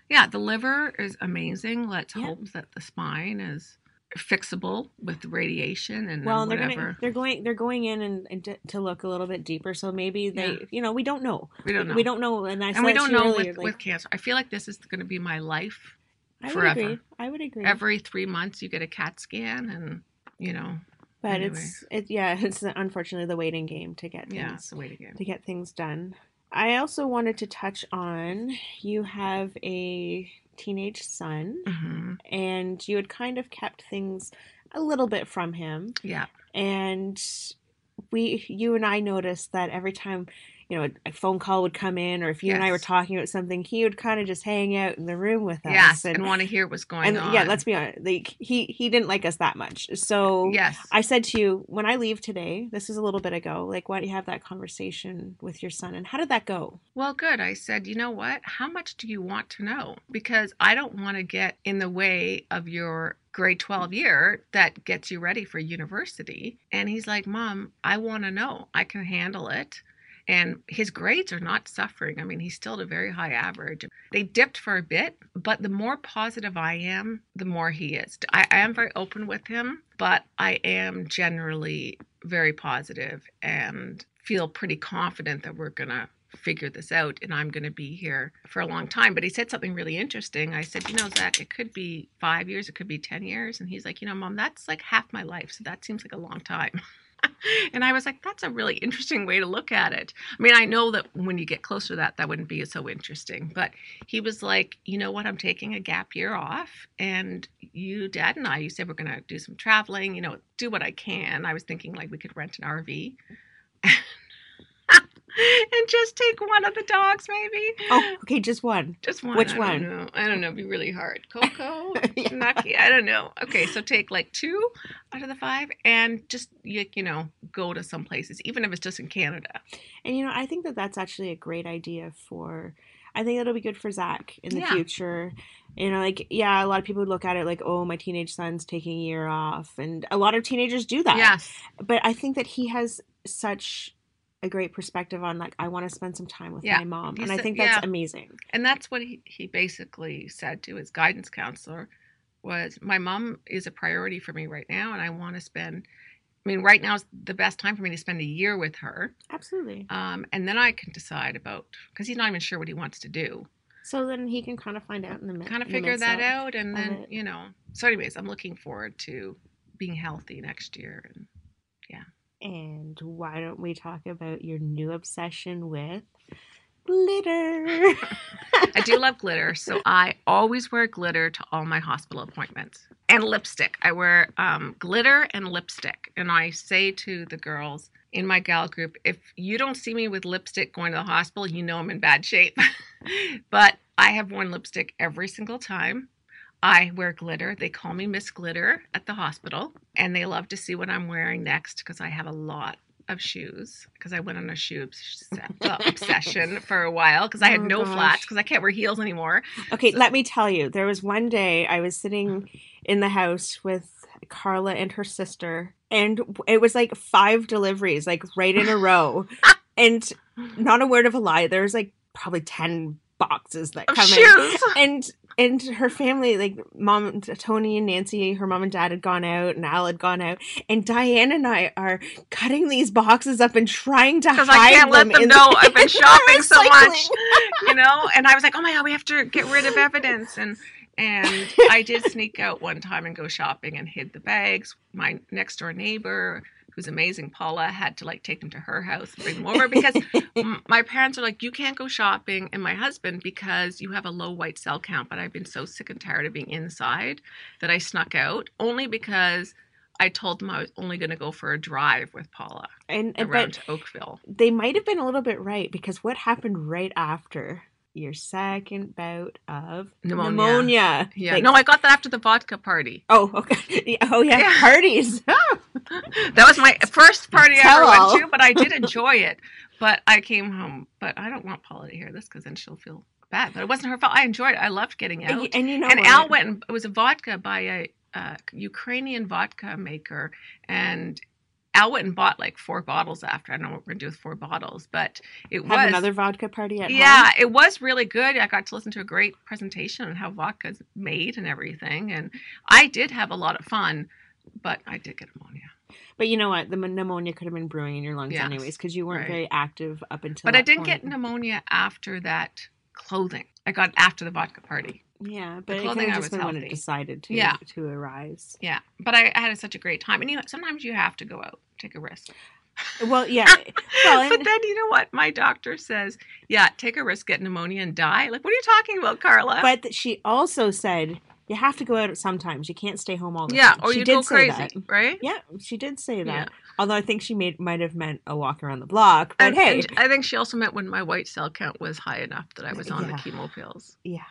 Yeah, the liver is amazing. Let's Yeah. hope that the spine is fixable with radiation and Well, they're whatever. gonna they're going they're going in and, and to, to look a little bit deeper. So maybe they, Yeah. you know, we don't know. we don't know. We don't know, and I and we don't know earlier, with, like, with cancer. I feel like this is going to be my life. I would agree. I would agree. Every three months, you get a CAT scan, and you know, But Anyway. it's it yeah, <laughs> it's unfortunately the waiting game to get things Yeah, it's the way to to get things done. I also wanted to touch on you have a teenage son hmm and you had kind of kept things a little bit from him Yeah. and we you and I noticed that every time you know a, a phone call would come in or if you and I were talking about something he would kind of just hang out in the room with us Yes, and, want to hear what's going and on. yeah let's be honest like he he didn't like us that much so Yes. I said to you when I leave today this is a little bit ago like why don't you have that conversation with your son and how did that go Well, good. I said, you know what? How much do you want to know? Because I don't want to get in the way of your grade 12 year that gets you ready for university. And he's like, Mom, I want to know. I can handle it. And his grades are not suffering. I mean, he's still at a very high average. They dipped for a bit, but the more positive I am, the more he is. I, I am very open with him, but I am generally very positive and feel pretty confident that we're going to figure this out and I'm going to be here for a long time. But he said something really interesting. I said, you know, Zach, it could be five years, it could be 10 years. And he's like, you know, mom, that's like half my life. So that seems like a long time. <laughs> <laughs> and I was like, that's a really interesting way to look at it. I mean, I know that when you get closer to that, that wouldn't be so interesting. But he was like, you know what? I'm taking a gap year off. And you, dad, and I, you said we're going to do some traveling, you know, do what I can. I was thinking like we could rent an RV. <laughs> <laughs> and just take one of the dogs, maybe. oh okay just one Just one. Which I don't one? know. I don't know. It'd be really hard. <laughs> Coco, Yeah. Nucky. I don't know. Okay, so take like two out of the five, and just you, you know go to some places, even if it's just in Canada. And you know, I think that that's actually a great idea for. I think that'll be good for Zach in the Yeah. future. You know, like yeah, a lot of people would look at it like, oh, my teenage son's taking a year off, and a lot of teenagers do that. Yes. But I think that he has such a great perspective on like, I want to spend some time with Yeah. my mom, and I think that's yeah. amazing. And that's what he, he basically said to his guidance counselor was my mom is a priority for me right now and I want to spend I mean right now is the best time for me to spend a year with her. Absolutely. Um, and then I can decide about because he's not even sure what he wants to do. So then he can kind of find out in the mid- kind of figure that out and then you know so anyways i'm looking forward to being healthy next year and And why don't we talk about your new obsession with glitter? <laughs> i do love glitter so i always wear glitter to all my hospital appointments. And lipstick. I wear um, glitter and lipstick. And i say to the girls in my gal group if you don't see me with lipstick going to the hospital you know i'm in bad shape. <laughs> But i have worn lipstick every single time I wear glitter. They call me Miss Glitter at the hospital, and they love to see what I'm wearing next because I have a lot of shoes. Because I went on a shoe obs- <laughs> obsession for a while because I had Oh, no gosh. flats because I can't wear heels anymore. Okay, let me tell you, there was one day I was sitting in the house with Karla and her sister, and it was like five deliveries, like right in a <laughs> row. and not a word of a lie, there was like probably 10 boxes that Of come shoes. in. And and her family, like mom, Tony and Nancy, her mom and dad had gone out, and Al had gone out, and Diane and I are cutting these boxes up and trying to hide I can't let them them in know the- <laughs> I've been shopping so much, you know. And I was like, oh my god, we have to get rid of evidence. And and I did sneak out one time and go shopping and hid the bags. My next door neighbor, who's amazing, Paula, had to like take them to her house and bring them over because <laughs> m- my parents are like, you can't go shopping, and my husband because you have a low white cell count. But I've been so sick and tired of being inside that I snuck out only because. I told them I was only going to go for a drive with Paula and, and around Oakville. they might have been a little bit right because what happened right after your second bout of Pneumonia. pneumonia? Yeah. Like- no, I got that after the vodka party. Oh, okay. <laughs> Oh, yeah. Yeah. Parties. <laughs> <laughs> That was my first party I ever went to, but I did enjoy it. But I came home, but I don't want Paula to hear this because then she'll feel bad. But it wasn't her fault. I enjoyed it. I loved getting out. and, you- and you know and what? Al went and it was a vodka by a uh, Ukrainian vodka maker, and Al went and bought like four bottles after. I don't know what we're gonna do with four bottles, but it have was another vodka party at yeah, home. it was really good. I got to listen to a great presentation on how vodka's made and everything, and I did have a lot of fun. But I did get pneumonia. But you know what? The pneumonia could have been brewing in your lungs Yes, anyways because you weren't right. very active up until. But I didn't get pneumonia after that clothing. I got after the vodka party. Yeah, but it clothing could I was just been when it decided to Yeah. to arise. Yeah, but I, I had such a great time, and you know, sometimes you have to go out, take a risk. Well, yeah. <laughs> well, but and, then you know what? My doctor says, yeah, take a risk, get pneumonia, and die. Like, what are you talking about, Karla? but she also said you have to go out sometimes. You can't stay home all the yeah, time. Yeah, or she you did go say crazy, that. right? Yeah, she did say that. Yeah. Although I think she made might have meant a walk around the block. But And, hey, and I think she also meant when my white cell count was high enough that I was on Yeah. the chemo pills. yeah.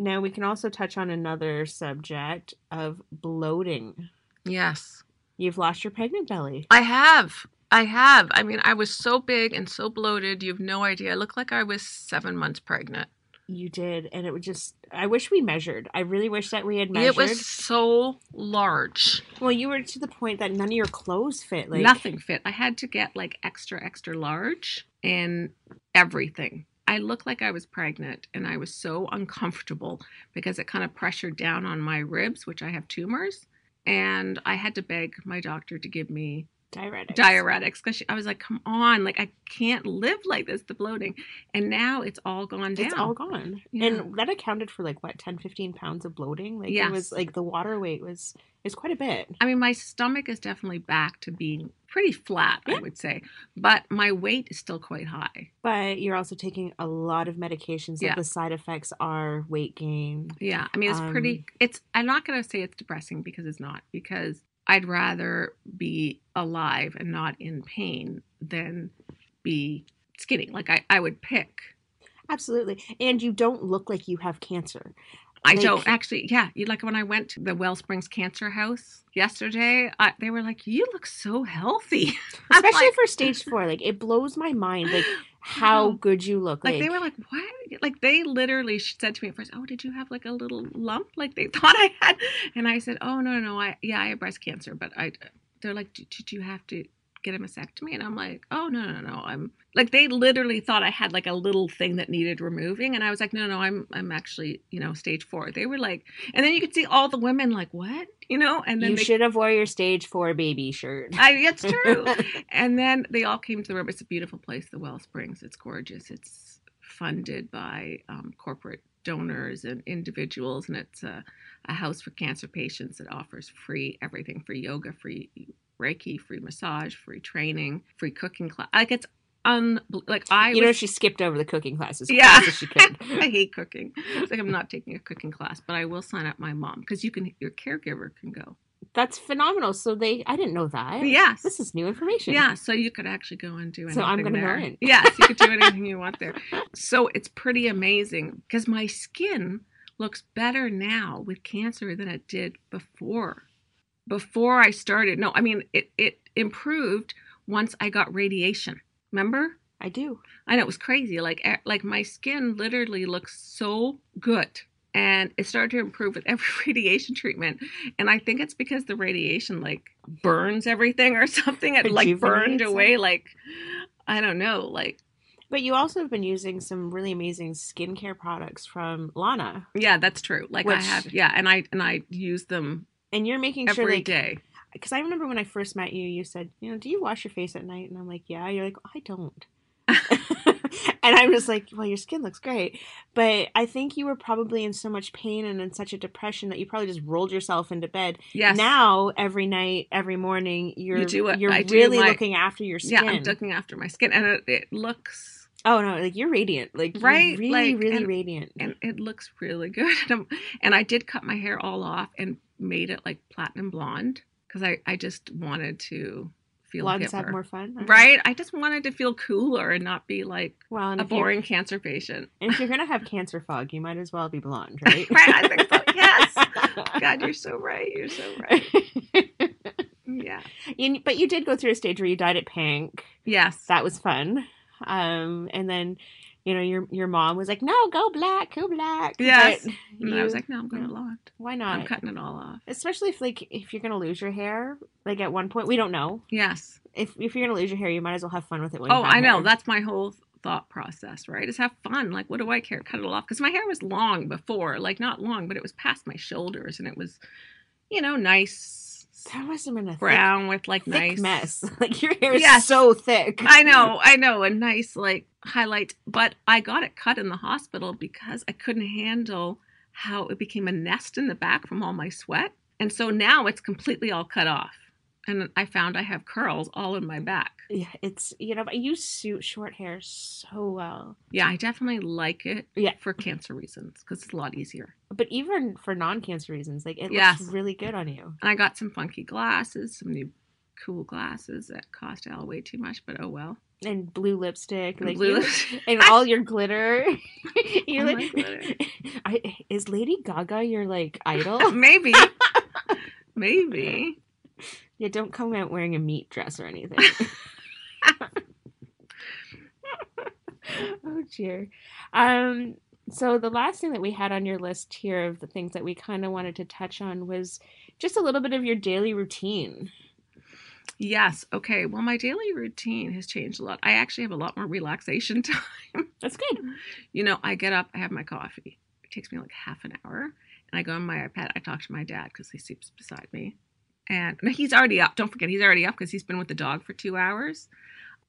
Now we can also touch on another subject of bloating. Yes, You've lost your pregnant belly. I have. I have. I mean, I was so big and so bloated. You have no idea. I looked like I was seven months pregnant. You did, and it would just. I wish we measured. I really wish that we had measured. It was so large. Well, you were to the point that none of your clothes fit. Like Nothing fit. I had to get like extra, extra large in everything. I looked like I was pregnant and I was so uncomfortable because it kind of pressured down on my ribs, which I have tumors. And I had to beg my doctor to give me diuretics. diuretics because I was like, come on, like I can't live like this, the bloating. And now it's all gone down. It's all gone. Yeah. And that accounted for like what 10 15 pounds of bloating. Like it was like the water weight was is quite a bit. I mean, my stomach is definitely back to being pretty flat, Yeah. I would say, but my weight is still quite high. But you're also taking a lot of medications that Yeah. the side effects are weight gain. Yeah, I mean, it's pretty. Um, It's. I'm not gonna say it's depressing because it's not. Because I'd rather be alive and not in pain than be skinny. Like I, I would pick. Absolutely. And you don't look like you have cancer. I Like- don't actually. Yeah, you like when I went to the Wellsprings Cancer House yesterday. I, they were like, "You look so healthy." <laughs> Especially like, for stage 4. Like it blows my mind like <gasps> how good you look. like they were like, "What?" Like they literally said to me at first, "Oh, did you have like a little lump?" Like they <laughs> thought I had, and I said, "Oh no, no, no. I yeah, I have breast cancer, but I." They're like, "Did, did you have to get a mastectomy?" And I'm like, "Oh no, no, no. I'm like they literally thought I had like a little thing that needed removing, and I was like, "No, no, I'm I'm actually you know stage four. They were like, and then you could see all the women like, "What?" You know, and then you they should have wore your stage 4 baby shirt. I, it's true. <laughs> and then they all came to the room. It's a beautiful place, the Well Springs. It's gorgeous. It's funded by um, corporate donors and individuals, and it's a, a house for cancer patients that offers free everything free yoga, free Reiki, free massage, free training, free cooking class. Like it's un like I you know she skipped over the cooking classes as Yeah. she could. <laughs> I hate cooking. It's like I'm not taking a cooking class, but I will sign up my mom because you can. Your caregiver can go. That's phenomenal. So they I didn't know that. Yes. This is new information. Yeah, so you could actually go and do anything So I'm gonna go there. in. <laughs> Yes, you could do anything you want there. So it's pretty amazing because my skin looks better now with cancer than it did before. Before I started, no, I mean it it improved once I got radiation. Remember? I do. I know it was crazy. Like like my skin literally looks so good. And it started to improve with every <laughs> radiation treatment. And I think it's because the radiation like burns everything or <laughs> something. It like burned away like I don't know, like But you also have been using some really amazing skincare products from Lana. yeah, that's true. Like I have yeah, and I and I use them And you're making every sure like day. because I remember when I first met you, you said, you know, do you wash your face at night? And I'm like, yeah. You're like, I don't. <laughs> and I'm just like, well, your skin looks great, but I think you were probably in so much pain and in such a depression that you probably just rolled yourself into bed. Yes. Now, every night, every morning, you're do it. you're I really my- looking after your skin. Yeah. I'm looking after my skin and it, it looks oh no, like you're radiant, like Right, really, like, really and- radiant. and it looks really good. And, <laughs> and I did cut my hair all off and made it like platinum blonde because I, I just wanted to feel Blondes hipper. have more fun, Right? I just wanted to feel cooler and not be like Well, a boring cancer patient. and <laughs> if you're gonna have cancer fog, you might as well be blonde, <laughs> right? right? I think so. Yes. <laughs> God, you're so right. You're so right. Yeah. You- but you did go through a stage where you dyed it pink. Yes. That was fun. Um, and then, you know, your your mom was like, "No, go black, go black." Yes. But and I was like, no, I'm going no. blonde. "Why not? I'm cutting it all off. Especially if like if you're gonna lose your hair, like at one point we don't know Yes. if if you're gonna lose your hair, you might as well have fun with it. When Oh, you I know. hair. That's my whole thought process, right? Is have fun. Like, what do I care? Cut it all off. Because my hair was long before. Like, not long, but it was past my shoulders. And it was, you know, nice that must have been a brown with like thick, thick nice mess. <laughs> Like your hair is Yes. so thick. I know, I know, a nice like highlight. But I got it cut in the hospital because I couldn't handle how it became a nest in the back from all my sweat. And so now it's completely all cut off. And I found I have curls all in my back. Yeah, it's you know, but you suit short hair so well. Yeah, I definitely like it Yeah. for cancer reasons because it's a lot easier. But even for non-cancer reasons, like it Yes. looks really good on you. And I got some funky glasses, some new cool glasses that cost Al way too much, but oh well. And blue lipstick, And like blue you- lipstick. <laughs> and <laughs> all your glitter. <laughs> you All my like, glitter. I, is Lady Gaga your like idol? Maybe. Maybe. Yeah, don't come out wearing a meat dress or anything. <laughs> <laughs> oh dear. Um. So the last thing that we had on your list here of the things that we kind of wanted to touch on was just a little bit of your daily routine. Yes. Okay. Well, my daily routine has changed a lot. I actually have a lot more relaxation <laughs> time. That's good. You know, I get up, I have my coffee. It takes me like half an hour. And I go on my iPad. I talk to my dad because he sleeps beside me. And no, <laughs> he's already up. Don't forget, he's already up because he's been with the dog for two hours.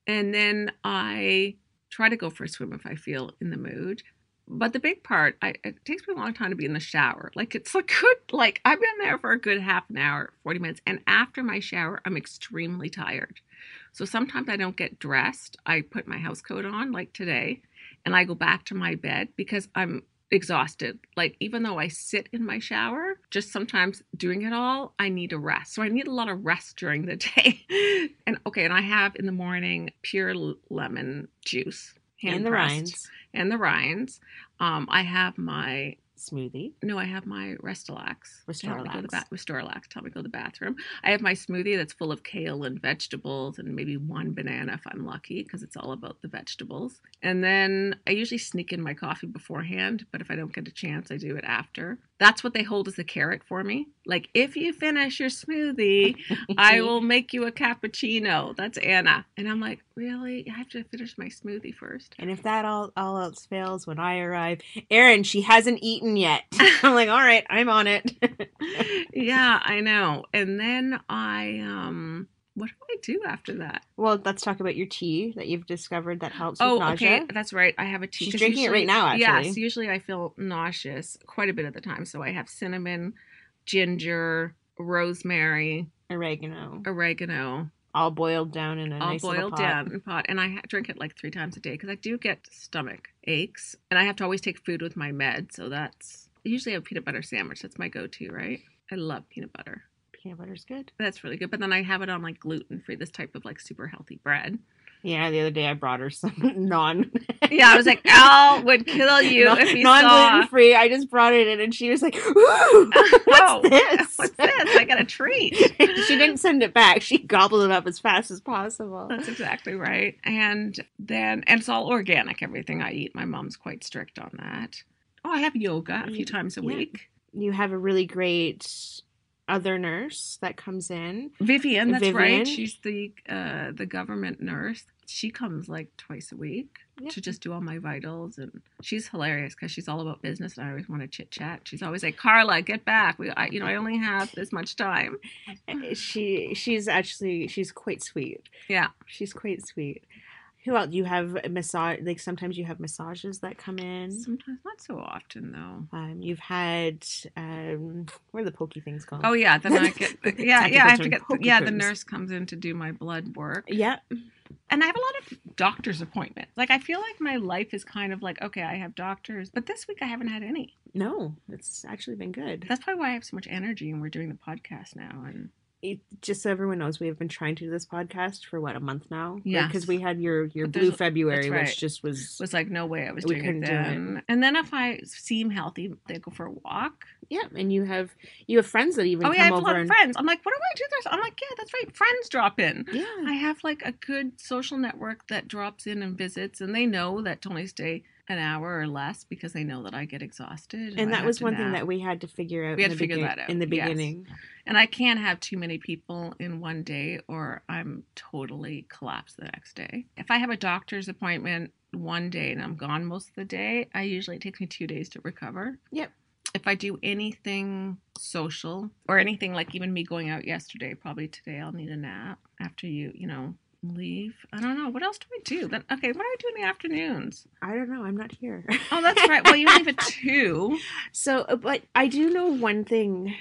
And then I try to go for a swim if I feel in the mood. But the big part, I, it takes me a long time to be in the shower. Like it's a good, like I've been there for a good half an hour, 40 minutes. And after my shower, I'm extremely tired. So sometimes I don't get dressed. I put my house coat on, like today, and I go back to my bed because I'm exhausted. Like, even though I sit in my shower, just sometimes doing it all, I need a rest. So I need a lot of rest during the <laughs> day. and okay, and I have in the morning pure lemon juice. And the rinds. And the rinds. Um, I have my Smoothie. no, I have my Restalax. to help me go to Restoralax. ba- Restoralax to help me go to the bathroom. I have my smoothie that's full of kale and vegetables and maybe one banana if I'm lucky because it's all about the vegetables. And then I usually sneak in my coffee beforehand, but if I don't get a chance, I do it after. That's what they hold as a carrot for me. Like, if you finish your smoothie, I <laughs> will make you a cappuccino. That's Anna. And I'm like, really? I have to finish my smoothie first. And if that all all else fails when I arrive, Erin, she hasn't eaten yet. <laughs> <laughs> I'm like, all right, I'm on it. yeah, I know. And then I um what do I do after that? well, let's talk about your tea that you've discovered that helps with Oh, nausea. okay, that's right. I have a tea. She's drinking it right usually- now, Yes, usually I feel nauseous quite a bit of the time. So I have cinnamon, ginger, rosemary, Oregano, oregano, all boiled down in a all nice boiled pot. down in a pot, and I drink it like three times a day because I do get stomach aches, and I have to always take food with my med. So that's I usually have peanut butter sandwich. That's my go-to, right? I love peanut butter. Peanut butter's good. That's really good. But then I have it on like gluten free, this type of like super healthy bread. Yeah, the other day I brought her some <laughs> non. Yeah, I was like, Al would kill you <laughs> non, if he non gluten free. I just brought it in, and she was like, "Ooh, <laughs> what's Oh, this? What's this? I got a treat. she didn't send it back. She gobbled it up as fast as possible. That's exactly right. And then, and it's all organic, everything I eat. My mom's quite strict on that. Oh, I have yoga a few times a Yeah. week. You have a really great other nurse that comes in. Vivian, that's Vivian. right. She's the uh, the government nurse. She comes like twice a week Yeah. to just do all my vitals, and she's hilarious because she's all about business, and I always want to chit chat. She's always like, "Karla, get back. We, I, you know, I only have this much time." <laughs> She she's actually she's quite sweet. Yeah. She's quite sweet. Who else? You have massage. Like sometimes you have massages that come in. Sometimes not so often though. Um, you've had um, what are the pokey things called? Oh yeah, then I <laughs> get yeah yeah I have to get yeah the nurse comes in to do my blood work Yep. and I have a lot of doctor's appointments. Like I feel like my life is kind of like okay I have doctors, but this week I haven't had any. No, it's actually been good. That's probably why I have so much energy and we're doing the podcast now. And It, just so everyone knows, we have been trying to do this podcast for what a month now. Yes. because we had your your blue February, right. which just was was like no way I was We doing couldn't it do it. And then if I seem healthy, they go for a walk. yeah. And you have you have friends that even oh yeah, I have a lot of friends. I'm like, what do I do this? I'm like, yeah, that's right. Friends drop in. yeah. I have like a good social network that drops in and visits, and they know that Tony's stay an hour or less because they know that I get exhausted. and I that was one thing that we had to figure out. We in had the to figure that out, in the yes. beginning. And I can't have too many people in one day or I'm totally collapsed the next day. If I have a doctor's appointment one day and I'm gone most of the day, I usually it takes me two days to recover. Yep. If I do anything social or anything like even me going out yesterday, probably today I'll need a nap after you, you know, leave. I don't know. What else do I do? Then okay, what do I do in the afternoons? I don't know. I'm not here. Oh, that's right. Well, you leave at <laughs> two. So, uh, but I do know one thing,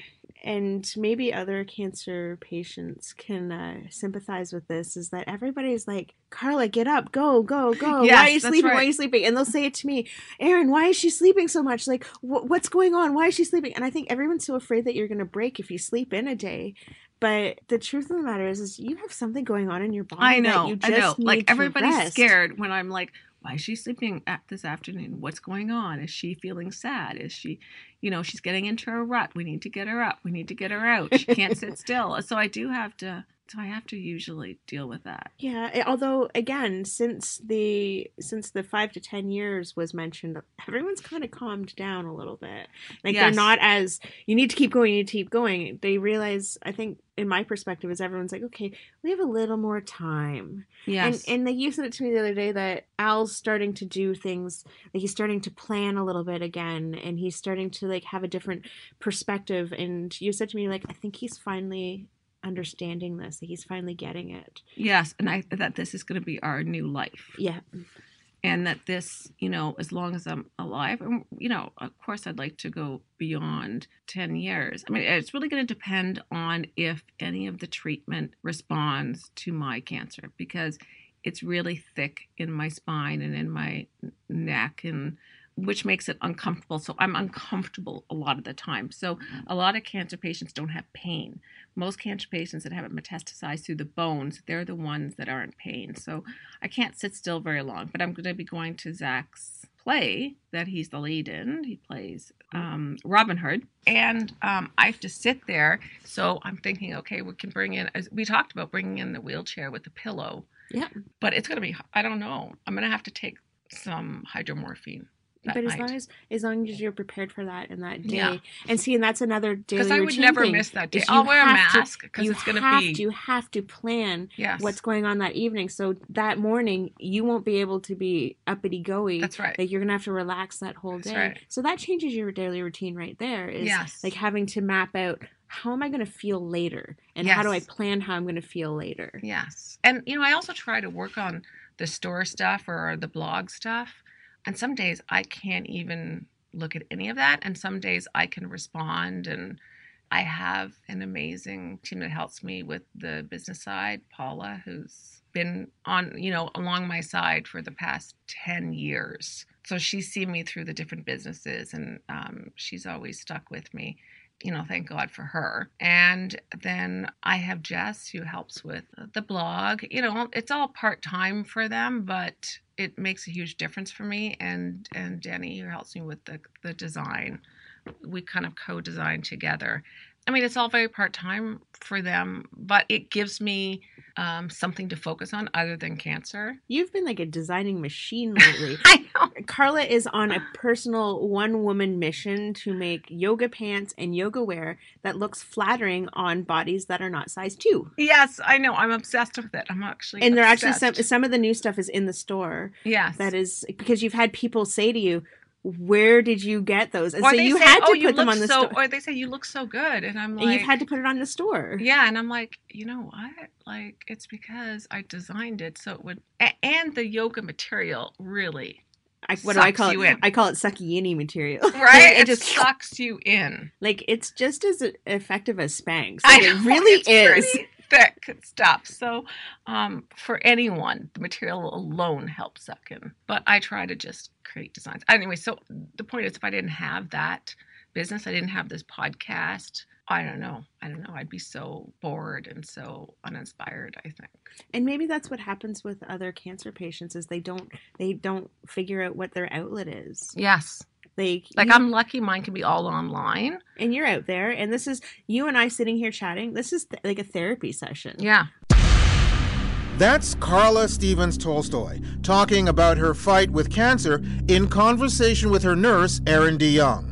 and maybe other cancer patients can uh, sympathize with this is that everybody's like, Karla, get up, go, go, go. Yes, why are you sleeping? Why are you sleeping? And they'll say it to me, Erin, why is she sleeping so much? Like, wh- what's going on? Why is she sleeping? And I think everyone's so afraid that you're going to break if you sleep in a day. But the truth of the matter is, is you have something going on in your body. I that know. you I just know. Like everybody's rest. scared when I'm like, why is she sleeping at this afternoon? What's going on? Is she feeling sad? Is she, you know, she's getting into a rut. We need to get her up. We need to get her out. She can't sit <laughs> still. So I do have to. So I have to usually deal with that. Yeah, eh, although again, since the since the five to ten years was mentioned, everyone's kind of calmed down a little bit. Like they're not as you need to keep going, you need to keep going. They realize, I think, in my perspective, is everyone's like, okay, we have a little more time. Yes. And and they you said it to me the other day that Al's starting to do things like he's starting to plan a little bit again, and he's starting to like have a different perspective. And you said to me like, I think he's finally understanding this. That he's finally getting it. yes. And I that this is going to be our new life. Yeah. and that this, you know, as long as I'm alive, and you know, of course, I'd like to go beyond 10 years. I mean, it's really going to depend on if any of the treatment responds to my cancer because it's really thick in my spine and in my neck and which makes it uncomfortable. So I'm uncomfortable a lot of the time. So a lot of cancer patients don't have pain. Most cancer patients that have it metastasized through the bones, they're the ones that are in pain. So I can't sit still very long, but I'm going to be going to Zach's play that he's the lead in. He plays um, Robin Hood, and um, I have to sit there. So I'm thinking, okay, we can bring in. As we talked about bringing in the wheelchair with the pillow, Yeah. but it's going to be. I don't know. I'm going to have to take some hydromorphine. But as night. long as as long as you're prepared for that and that day, Yeah. and see, and that's another daily because I would never thing, miss that day. I'll wear a to- mask because it's going to be. you have to plan yes, what's going on that evening. So that morning, you won't be able to be uppity goey. That's right. Like you're gonna have to relax that whole day. right. So that changes your daily routine right there. Is Yes. like having to map out how am I going to feel later, and how do I plan how I'm going to feel later. Yes. And, you know, I also try to work on the store stuff or the blog stuff. And some days I can't even look at any of that. And some days I can respond. And I have an amazing team that helps me with the business side, Paula, who's been on, you know, along my side for the past 10 years. So she's seen me through the different businesses and um, she's always stuck with me you know, thank God for her. And then I have Jess who helps with the blog. You know, it's all part time for them, but it makes a huge difference for me. And and Denny who helps me with the the design. We kind of co-design together. I mean, it's all very part time for them, but it gives me um, something to focus on other than cancer. You've been like a designing machine <laughs> lately. I know. Karla is on a <sighs> personal one woman mission to make yoga pants and yoga wear that looks flattering on bodies that are not size two. Yes, I know. I'm obsessed with it. I'm actually And there actually some some of the new stuff is in the store. yes That is because you've had people say to you, "Where did you get those?" And or so you say, had to "Oh, put them on the so," store. or they say you look so good, and I'm like, and you've had to put it on the store. Yeah, and I'm like, you know what? Like, it's because I designed it so it would, and the yoga material really, I, what do I call you it? in. I call it sucky material. right? <laughs> it it just sucks you in. <laughs> like it's just as effective as Spanx. I Like, it really is. <laughs> thick stuff. So, um, for anyone, the material alone helps suck in. But I try to just create designs. Anyway, so the point is, if I didn't have that business, I didn't have this podcast. I don't know. I don't know. I'd be so bored and so uninspired. I think. And maybe that's what happens with other cancer patients is they don't they don't figure out what their outlet is. Yes. They Like you- I'm lucky mine can be all online. and you're out there and this is you and I sitting here chatting. This is th- like a therapy session. Yeah. That's Karla Stephens Tolstoy talking about her fight with cancer in conversation with her nurse, Erin DeJong.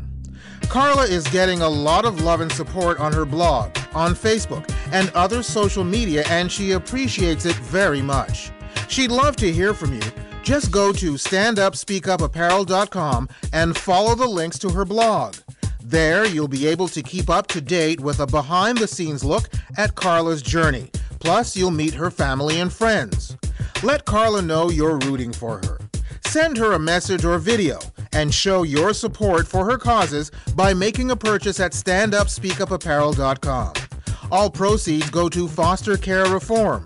Karla is getting a lot of love and support on her blog, on Facebook, and other social media, and she appreciates it very much. She'd love to hear from you. Just go to standupspeakupapparel.com and follow the links to her blog. There, you'll be able to keep up to date with a behind the scenes look at Karla's journey, Plus, you'll meet her family and friends. Let Karla know you're rooting for her. Send her a message or video and show your support for her causes by making a purchase at standupspeakupapparel.com. All proceeds go to foster care reform.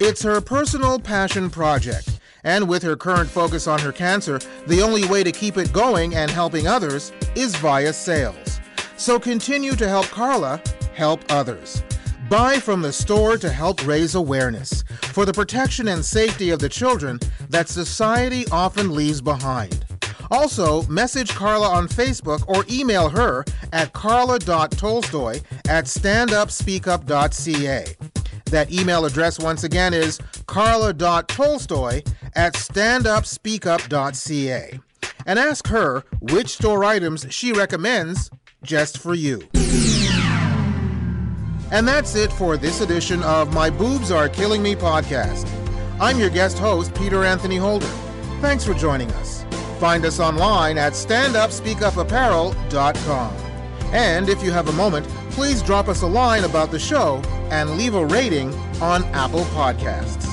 It's her personal passion project, and with her current focus on her cancer, the only way to keep it going and helping others is via sales. So continue to help Karla help others. Buy from the store to help raise awareness for the protection and safety of the children that society often leaves behind. Also, message Karla on Facebook or email her at karla.tolstoy at standupspeakup.ca. That email address once again is karla.tolstoy at standupspeakup.ca. And ask her which store items she recommends just for you. And that's it for this edition of My Boobs Are Killing Me podcast. I'm your guest host, Peter Anthony Holder. Thanks for joining us. Find us online at standupspeakupapparel.com. And if you have a moment, please drop us a line about the show and leave a rating on Apple Podcasts.